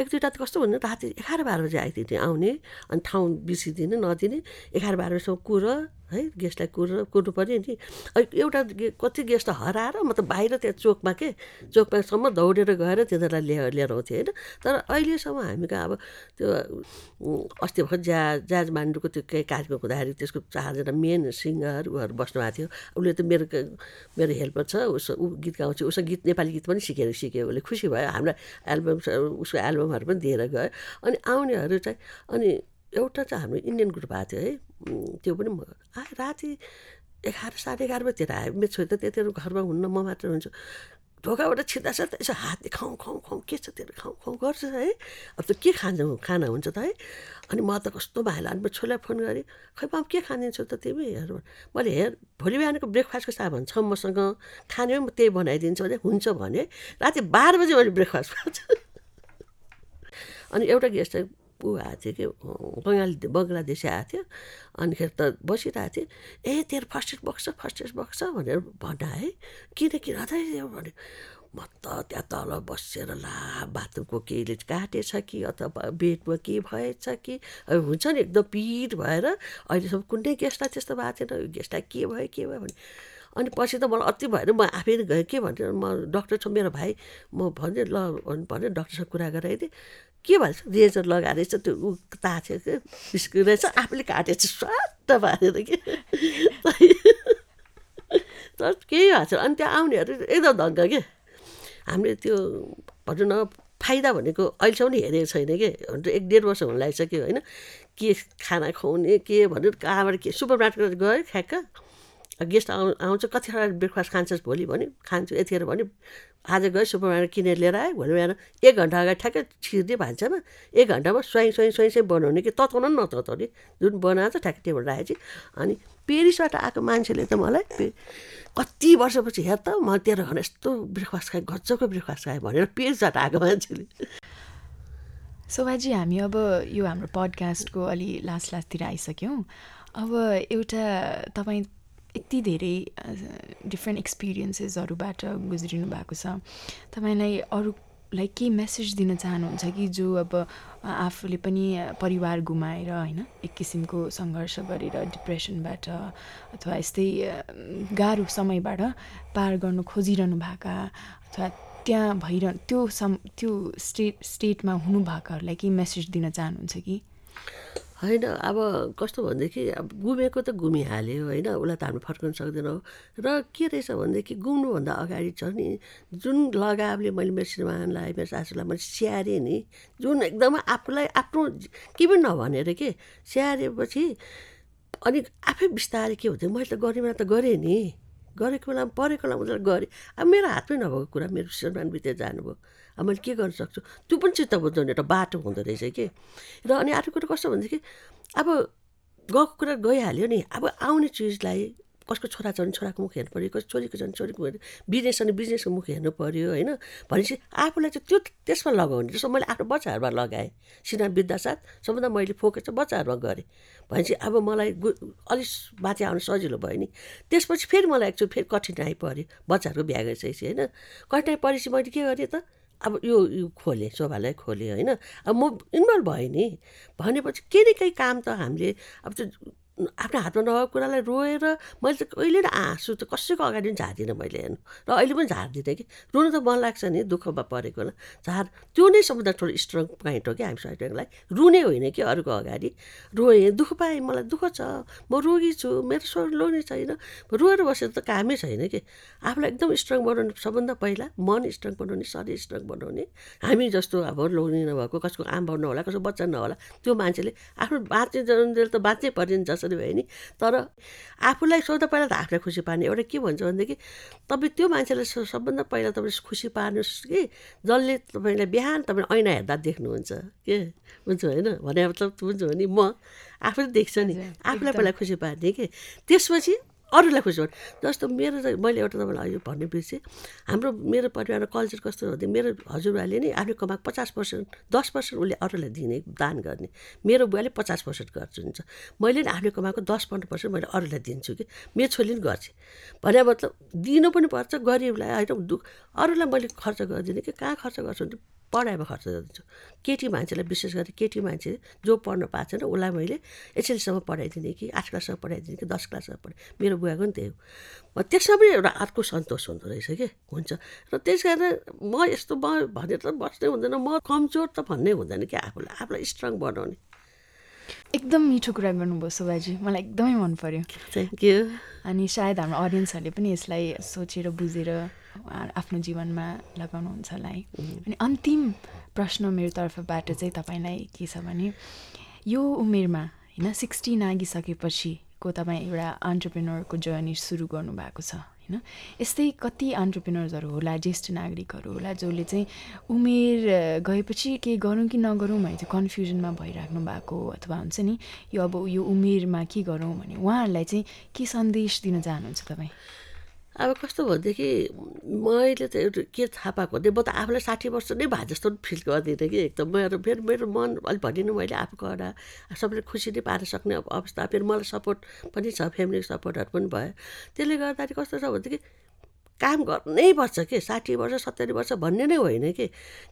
एक दुईवटा त कस्तो भन्नु राति एघार बाह्र बजी आइदिने आउने अनि ठाउँ बिर्सिदिने नदिने। एघार बाह्र बजीसम्म कुर है गेस्टलाई कुर कुर्नु पऱ्यो नि एउटा कति गेस्ट हराएर म त बाहिर त्यहाँ चोकमा के चोकमासम्म दौडेर गएर तिनीहरूलाई लिएर लिएर आउँथेँ होइन। तर अहिलेसम्म हामी कहाँ अब त्यो अस्ति भर्खर ज्या जाज मान्डुको त्यो केही कार्यक्रम हुँदाखेरि त्यसको चारजना मेन सिङ्गर उहरू बस्नु भएको थियो। उसले त मेरो मेरो हेल्पर छ उसो ऊ गीत गाउँछ उसको गीत नेपाली गीत पनि सिकेर सिक्यो उसले खुसी भयो हाम्रो एल्बम उसको एल्बमहरू पनि दिएर गयो। अनि आउनेहरू चाहिँ अनि एउटा चाहिँ हाम्रो इन्डियन ग्रुप आएको थियो है। त्यो पनि आयो राति एघार साढे एघार बजीतिर आयो मेरो छोरी त त्यतिर घरमा हुन्न म मात्र हुन्छु। ढोकाबाट छिर्दा छ त यसो हातले खाउँ खाउँ खाउँ के छ त्यो खाउँ खाउँ गर्छ है। अब त के खान्छ खाना हुन्छ त है। अनि म त कस्तो भाइला अनि छोरीलाई फोन गरेँ खै म के खानिदिन्छु त तिमीहरू मैले हेर भोलि बिहानको ब्रेकफास्टको सामान छ मसँग। खाने म त्यही बनाइदिन्छु भने हुन्छ भने राति बाह्र बजी मैले ब्रेकफास्ट खान्छु अनि एउटा गेस्ट चाहिँ ऊ आएको थियो कि बङ्गाली बङ्गलादेशी आएको थियो। अनिखेरि त बसिरहेको थिएँ ए तेरो first aid box first aid box भनेर भन्न है किन किन? भने म त त्यहाँ तल बसेर ला बाथरुमको केहीले काटेछ कि अथवा बेडमा के भएछ कि? हुन्छ नि एकदम पिर भएर अहिलेसम्म कुनै गेस्टलाई त्यस्तो भएको थिएन गेस्टलाई के भयो के भयो भने अनि पछि त मलाई अति भएर म आफै गएँ। के भनेर म डक्टर छ मेरो भाइ म भने ल भने डक्टरसँग कुरा गराइदिएँ। के भन्छ? रेजर लगाएर चाहिँ त्यो ऊ ताछ्यो क्या बिस्कुट रहेछ। आफूले चाहिँ स्वाट पारेर कि? तर केही भएको छ अनि त्यहाँ आउनेहरू एकदम धङ्ग के? हामीले त्यो भनौँ न फाइदा भनेको अहिलेसम्म हेरेको छैन कि? एक डेढ वर्ष हुन लागिसक्यो होइन। के खाना खुवाउने के भनेर कहाँबाट के? सुपर मार्केट गयो ठ्याक्क गेस्ट आउ आउँछ कतिवटा ब्रेकफास्ट खान्छस् भोलि भने खान्छु यतिखेर भने आज गयो सुपर मार्केट किनेर लिएर आयो भोलि बिहान एक घन्टा अगाडि ठ्याक्कै छिर्दियो भान्सामा एक घन्टामा स्वाइङ स्वाइङ स्वाइङ स्वाइङ बनाउने कि तताउन पनि नतताउने जुन बनाएको छ ठ्याक्कै टेबल राखेपछि अनि पेरिसबाट आएको मान्छेले त मलाई कति वर्षपछि हेर त म तेरो घर यस्तो ब्रेकफास्ट खाएँ गजबको ब्रेकफास्ट खाएँ भनेर पेरिसबाट आएको मान्छेले। शोभाजी हामी अब यो हाम्रो पडकास्टको अलि लास्ट लास्टतिर आइसक्यौँ। अब एउटा तपाईँ यति धेरै डिफ्रेन्ट एक्सपिरियन्सेसहरूबाट गुज्रिनु भएको छ। तपाईँलाई अरूलाई के मेसेज दिन चाहनुहुन्छ कि जो अब आफूले पनि परिवार गुमाएर होइन एक किसिमको सङ्घर्ष गरेर डिप्रेसनबाट अथवा यस्तै गाह्रो समयबाट पार गर्नु खोजिरहनु भएका अथवा त्यहाँ भइरह त्यो सम त्यो स्टेट स्टेटमा हुनुभएकाहरूलाई केही मेसेज दिन चाहनुहुन्छ कि? होइन अब कस्तो भनेदेखि अब गुमेको त गुमिहाल्यो होइन उसलाई त हामी फर्काउनु सक्दैनौँ। र के रहेछ भनेदेखि गुम्नुभन्दा अगाडि छ नि जुन लगावले मैले मेरो श्रीमानलाई मेरो सासूलाई मैले स्याहारेँ नि जुन एकदमै आफूलाई आफ्नो के पनि नभनेर के स्याहारेपछि अनि आफै बिस्तारै के हुन्थ्यो मैले त गरेँ त गरेँ नि। गरेको बेलामा परेको बेलामा गरेँ। अब मेरो हातमै नभएको कुरा मेरो श्रीमान बितेर जानुभयो। अब मैले के गर्न सक्छु? त्यो पनि चित्त बुझ्नु एउटा बाटो हुँदो रहेछ कि? र अनि अर्को कुरो कस्तो भनेदेखि अब गएको कुरा गइहाल्यो नि। अब आउने चिजलाई कसको छोरा छ छोराको मुख हेर्नु पऱ्यो कसको छोरीको छ छोरीको हेर्नु बिजनेस छ बिजनेसको मुख हेर्नु पऱ्यो होइन? भनेपछि आफूलाई चाहिँ त्यो त्यसमा लगाउने। जस्तो मैले आफ्नो बच्चाहरूमा लगाएँ सिना विद्यासाथ सबभन्दा मैले फोकस चाहिँ बच्चाहरूमा गरेँ। भनेपछि अब मलाई गु अलिक बाँचे आउनु सजिलो भयो नि। त्यसपछि फेरि मलाई एकचोटि फेरि कठिनाइ पऱ्यो बच्चाहरूको गरिसकेपछि होइन? कठिनाइ परेपछि मैले के गरेँ त? अब यो यो खोलेँ शोभालाई खोलेँ होइन? अब म इन्भल्भ भएँ नि। भनेपछि केही न केही काम त हामीले अब त्यो आफ्नो हातमा नभएको कुरालाई रोएर मैले त कहिले न आँसु त कसैको अगाडि पनि झार्दिनँ मैले हेर्नु। र अहिले पनि झार्दिनँ कि। रुनु त मन लाग्छ नि दुःखमा परेको झार त्यो नै सबभन्दा ठुलो स्ट्रङ पोइन्ट हो कि हामी साइडलाई रुने होइन कि अरूको अगाडि। रोएँ दुःख पाएँ मलाई दुःख छ। म रोगी छु मेरो स्वर लोनी छैन। रोएर बसेर त कामै छैन कि। आफूलाई एकदम स्ट्रङ बनाउने सबभन्दा पहिला मन स्ट्रङ बनाउने शरीर स्ट्रङ बनाउने। हामी जस्तो अब लोनी नभएको कसको आम नहोला कसको बच्चा नहोला त्यो मान्छेले आफ्नो बाँच्ने जन्जेल त बाँच्नै पर्दैन जस कसरी भयो नि तर आफूलाई सोध्दा पहिला त आफूलाई खुसी पार्ने एउटा के भन्छ भनेदेखि तपाईँ त्यो मान्छेलाई सबभन्दा पहिला तपाईँले खुसी पार्नुहोस् कि जसले तपाईँलाई बिहान तपाईँ ऐना हेर्दा देख्नुहुन्छ के? हुन्छ होइन? भने मतलब हुन्छ भने म आफूले देख्छ नि। आफूलाई पहिला खुसी पार्ने कि। त्यसपछि अरूलाई खुसी गर्नु। जस्तो मेरो मैले एउटा तपाईँलाई अहिले भन्ने बिर्सेँ हाम्रो मेरो परिवारमा कल्चर कस्तो हो भने मेरो हजुरबाले नि आफ्नो कमाएको पचास पर्सेन्ट दस पर्सेन्ट उसले अरूलाई दिने दान गर्ने। मेरो बुवाले पचास पर्सेन्ट गर्नुहुन्छ मैले नि आफ्नो कमाएको दस पन्ध्र पर्सेन्ट मैले अरूलाई दिन्छु कि? मेरो छोरीले पनि गर्छ। भने मतलब दिनु पनि पर्छ गरिबलाई होइन दुःख। अरूलाई मैले खर्च गरिदिने कि कहाँ खर्च गर्छु भने पढाइमा खर्च गरिदिन्छु केटी मान्छेलाई विशेष गरी केटी मान्छे जो पढ्न पाएको छैन उसलाई मैले एसएलसीसम्म पढाइदिने कि आठ क्लाससम्म पढाइदिने कि दस क्लाससम्म पढाएँ मेरो बुवाको पनि त्यही हो। त्यसमा पनि एउटा अर्को सन्तोष हुँदो रहेछ कि? हुन्छ। र त्यस कारण म यस्तो म भनेर त बस्नै हुँदैन म कमजोर त भन्नै हुँदैन कि आफूलाई आफूलाई स्ट्रङ बनाउने। एकदम मिठो कुरा गर्नुभयो सुबाजी मलाई एकदमै मन पर्यो। थ्याङ्क यू अनि सायद हाम्रो अडियन्सहरूले पनि यसलाई सोचेर बुझेर आफ्नो जीवनमा लगाउनुहुन्छ होला है। अनि अन्तिम प्रश्न मेरो तर्फबाट चाहिँ तपाईँलाई के छ भने यो उमेरमा होइन सिक्सटी नागिसकेपछि को तपाईँ एउटा अन्टरप्रेनरको जर्नी सुरु गर्नुभएको छ होइन? यस्तै कति अन्टरप्रेनर्सहरू होला ज्येष्ठ नागरिकहरू होला जसले चाहिँ उमेर गएपछि केही गरौँ कि नगरौँ भने चाहिँ कन्फ्युजनमा भइराख्नु भएको अथवा हुन्छ नि यो अब यो उमेरमा के गरौँ भने उहाँहरूलाई चाहिँ के सन्देश दिन चाहनुहुन्छ तपाईँ? अब कस्तो भनेदेखि मैले त एउटा के थाहा पाएको भने म त आफूलाई साठी वर्ष नै भए जस्तो फिल गर्दिनँ कि एकदम। मेरो फेरि मेरो मन अलिक भनिनँ मैले आफूको एउटा सबैले खुसी नै पार्न सक्ने अवस्था। फेरि मलाई सपोर्ट पनि छ फ्यामिली सपोर्टहरू पनि भयो। त्यसले गर्दाखेरि कस्तो छ भनेदेखि काम गर्नै पर्छ कि? साठी वर्ष सत्तरी वर्ष भन्ने नै होइन कि?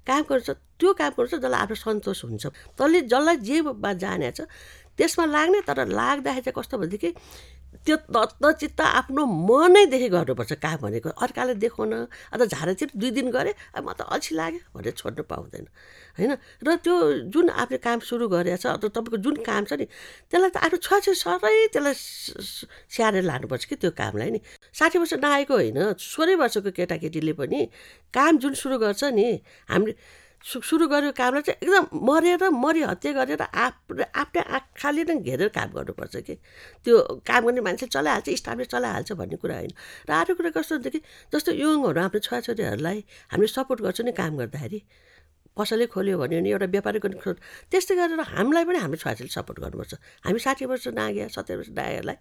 काम गर्छ त्यो काम गर्छ जसलाई आफ्नो सन्तोष हुन्छ। तैँले जसलाई जेमा जाने छ त्यसमा लाग्ने तर लाग्दाखेरि चाहिँ कस्तो भनेदेखि त्यो तत्चित्त आफ्नो मनैदेखि गर्नुपर्छ। काम भनेको? अर्काले देखाउन। अथवा झाडातिर दुई दिन गरेँ अब म त अल्छी लाग्यो भनेर छोड्नु पाउँदैन। होइन? र त्यो जुन आफूले काम सुरु गरेको छ अथवा तपाईँको जुन काम छ नि त्यसलाई त आफ्नो छोराछोरी सबै त्यसलाई स्याहारेर लानुपर्छ कि त्यो कामलाई नि? साठी वर्ष नआएको होइन सोह्रै वर्षको केटाकेटीले पनि काम जुन सुरु गर्छ नि हामीले सु सुरु गरेको कामलाई चाहिँ एकदम मरेर मरि हत्या गरेर आफ आफ्नै आँखाले नै घेरेर काम गर्नुपर्छ कि। त्यो काम गर्ने मान्छे चलाइहाल्छ स्टाफले चलाइहाल्छ भन्ने कुरा होइन। र अर्को कुरा कस्तो हुन्छ कि जस्तो युङहरू आफ्नो छोराछोरीहरूलाई हामीले सपोर्ट गर्छौँ नि काम गर्दाखेरि पसलै खोल्यो भने एउटा व्यापारी गर्ने त्यस्तै गरेर हामीलाई पनि हाम्रो छोराछोरीले सपोर्ट गर्नुपर्छ। हामी साठी वर्ष नाग्या सत्तरी वर्ष नागेहरूलाई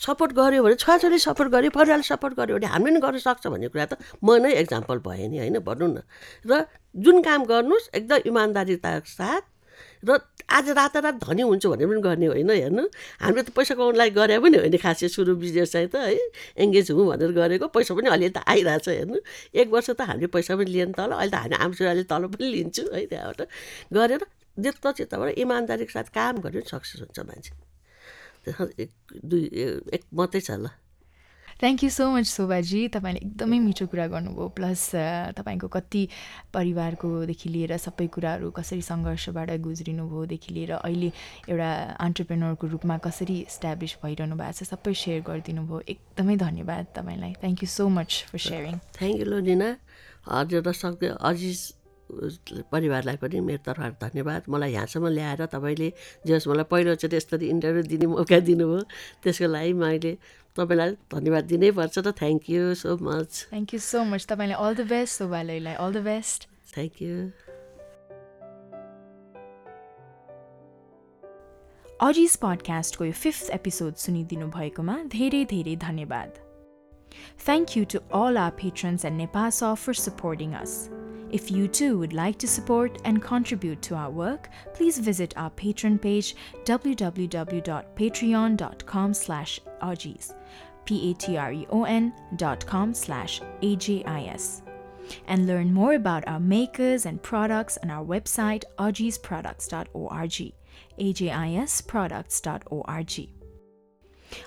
सपोर्ट गऱ्यो भने छोराछोरी सपोर्ट गऱ्यो परिवारले सपोर्ट गऱ्यो भने हामीले पनि गर्न सक्छ भन्ने कुरा त म नै एक्जाम्पल भएँ नि होइन भनौँ न। र जुन काम गर्नुहोस् एकदम इमान्दारिताको साथ र आज रातारात धनी हुन्छु भने पनि गर्ने होइन हेर्नु। हामीले त पैसा कमाउनुलाई गरे पनि होइन खासै सुरु बिजनेस चाहिँ त है। एङ्गेज हुँ भनेर गरेको पैसा पनि अलिअलि त आइरहेछ हेर्नु। एक वर्ष त हामीले पैसा पनि लिएन तल अहिले त हामी आमसुराले तल पनि लिन्छु है त्यहाँबाट। गरेर चित्त चित्तबाट इमान्दारीको साथ काम गऱ्यो सक्सेस हुन्छ मान्छे। दुई एक मात्रै छ ल थ्याङ्क यू सो मच शोभाजी। तपाईँले एकदमै मिठो कुरा गर्नुभयो। प्लस तपाईँको कति परिवारकोदेखि लिएर सबै कुराहरू कसरी सङ्घर्षबाट गुज्रिनुभयोदेखि लिएर अहिले एउटा अन्टरप्रेनरको रूपमा कसरी इस्ट्याब्लिस भइरहनु भएको छ सबै सेयर गरिदिनु भयो एकदमै धन्यवाद तपाईँलाई। Thank you so much for sharing thank you लोनिना हजुर सक्दै अजिज परिवारलाई पनि मेरो तर्फबाट धन्यवाद। मलाई यहाँसम्म ल्याएर तपाईँले जे होस् मलाई पहिलोचोटि यसरी इन्टरभ्यू दिने मौका दिनुभयो। त्यसको लागि मैले तपाईँलाई धन्यवाद दिनैपर्छ र thank you so much thank you so much तपाईँलाई all the best सोबालैलाई all the best thank you अजिस पडकास्टको यो फिफ्थ एपिसोड सुनिदिनु भएकोमा धेरै धेरै धन्यवाद। Thank you to all our patrons at Nepasa for supporting us. If you too would like to support and contribute to our work, please visit our Patreon page www.patreon.com slash ajis, P-A-T-R-E-O-N dot com slash A-J-I-S. And learn more about our makers and products on our website ajisproducts.org, ajisproducts.org.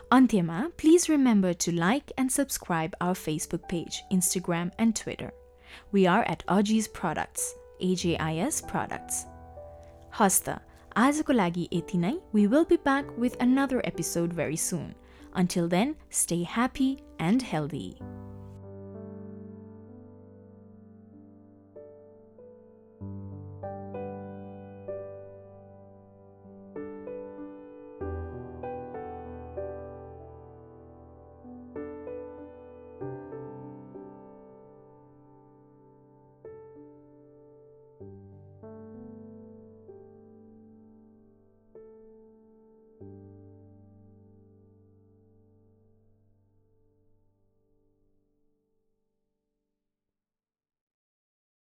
Antyama, please remember to like and subscribe our Facebook page, Instagram, and Twitter. We are at Aji's Products, AJIS Products. Hasta, आजको लागि यति नै we will be back with another episode very soon. Until then, stay happy and healthy.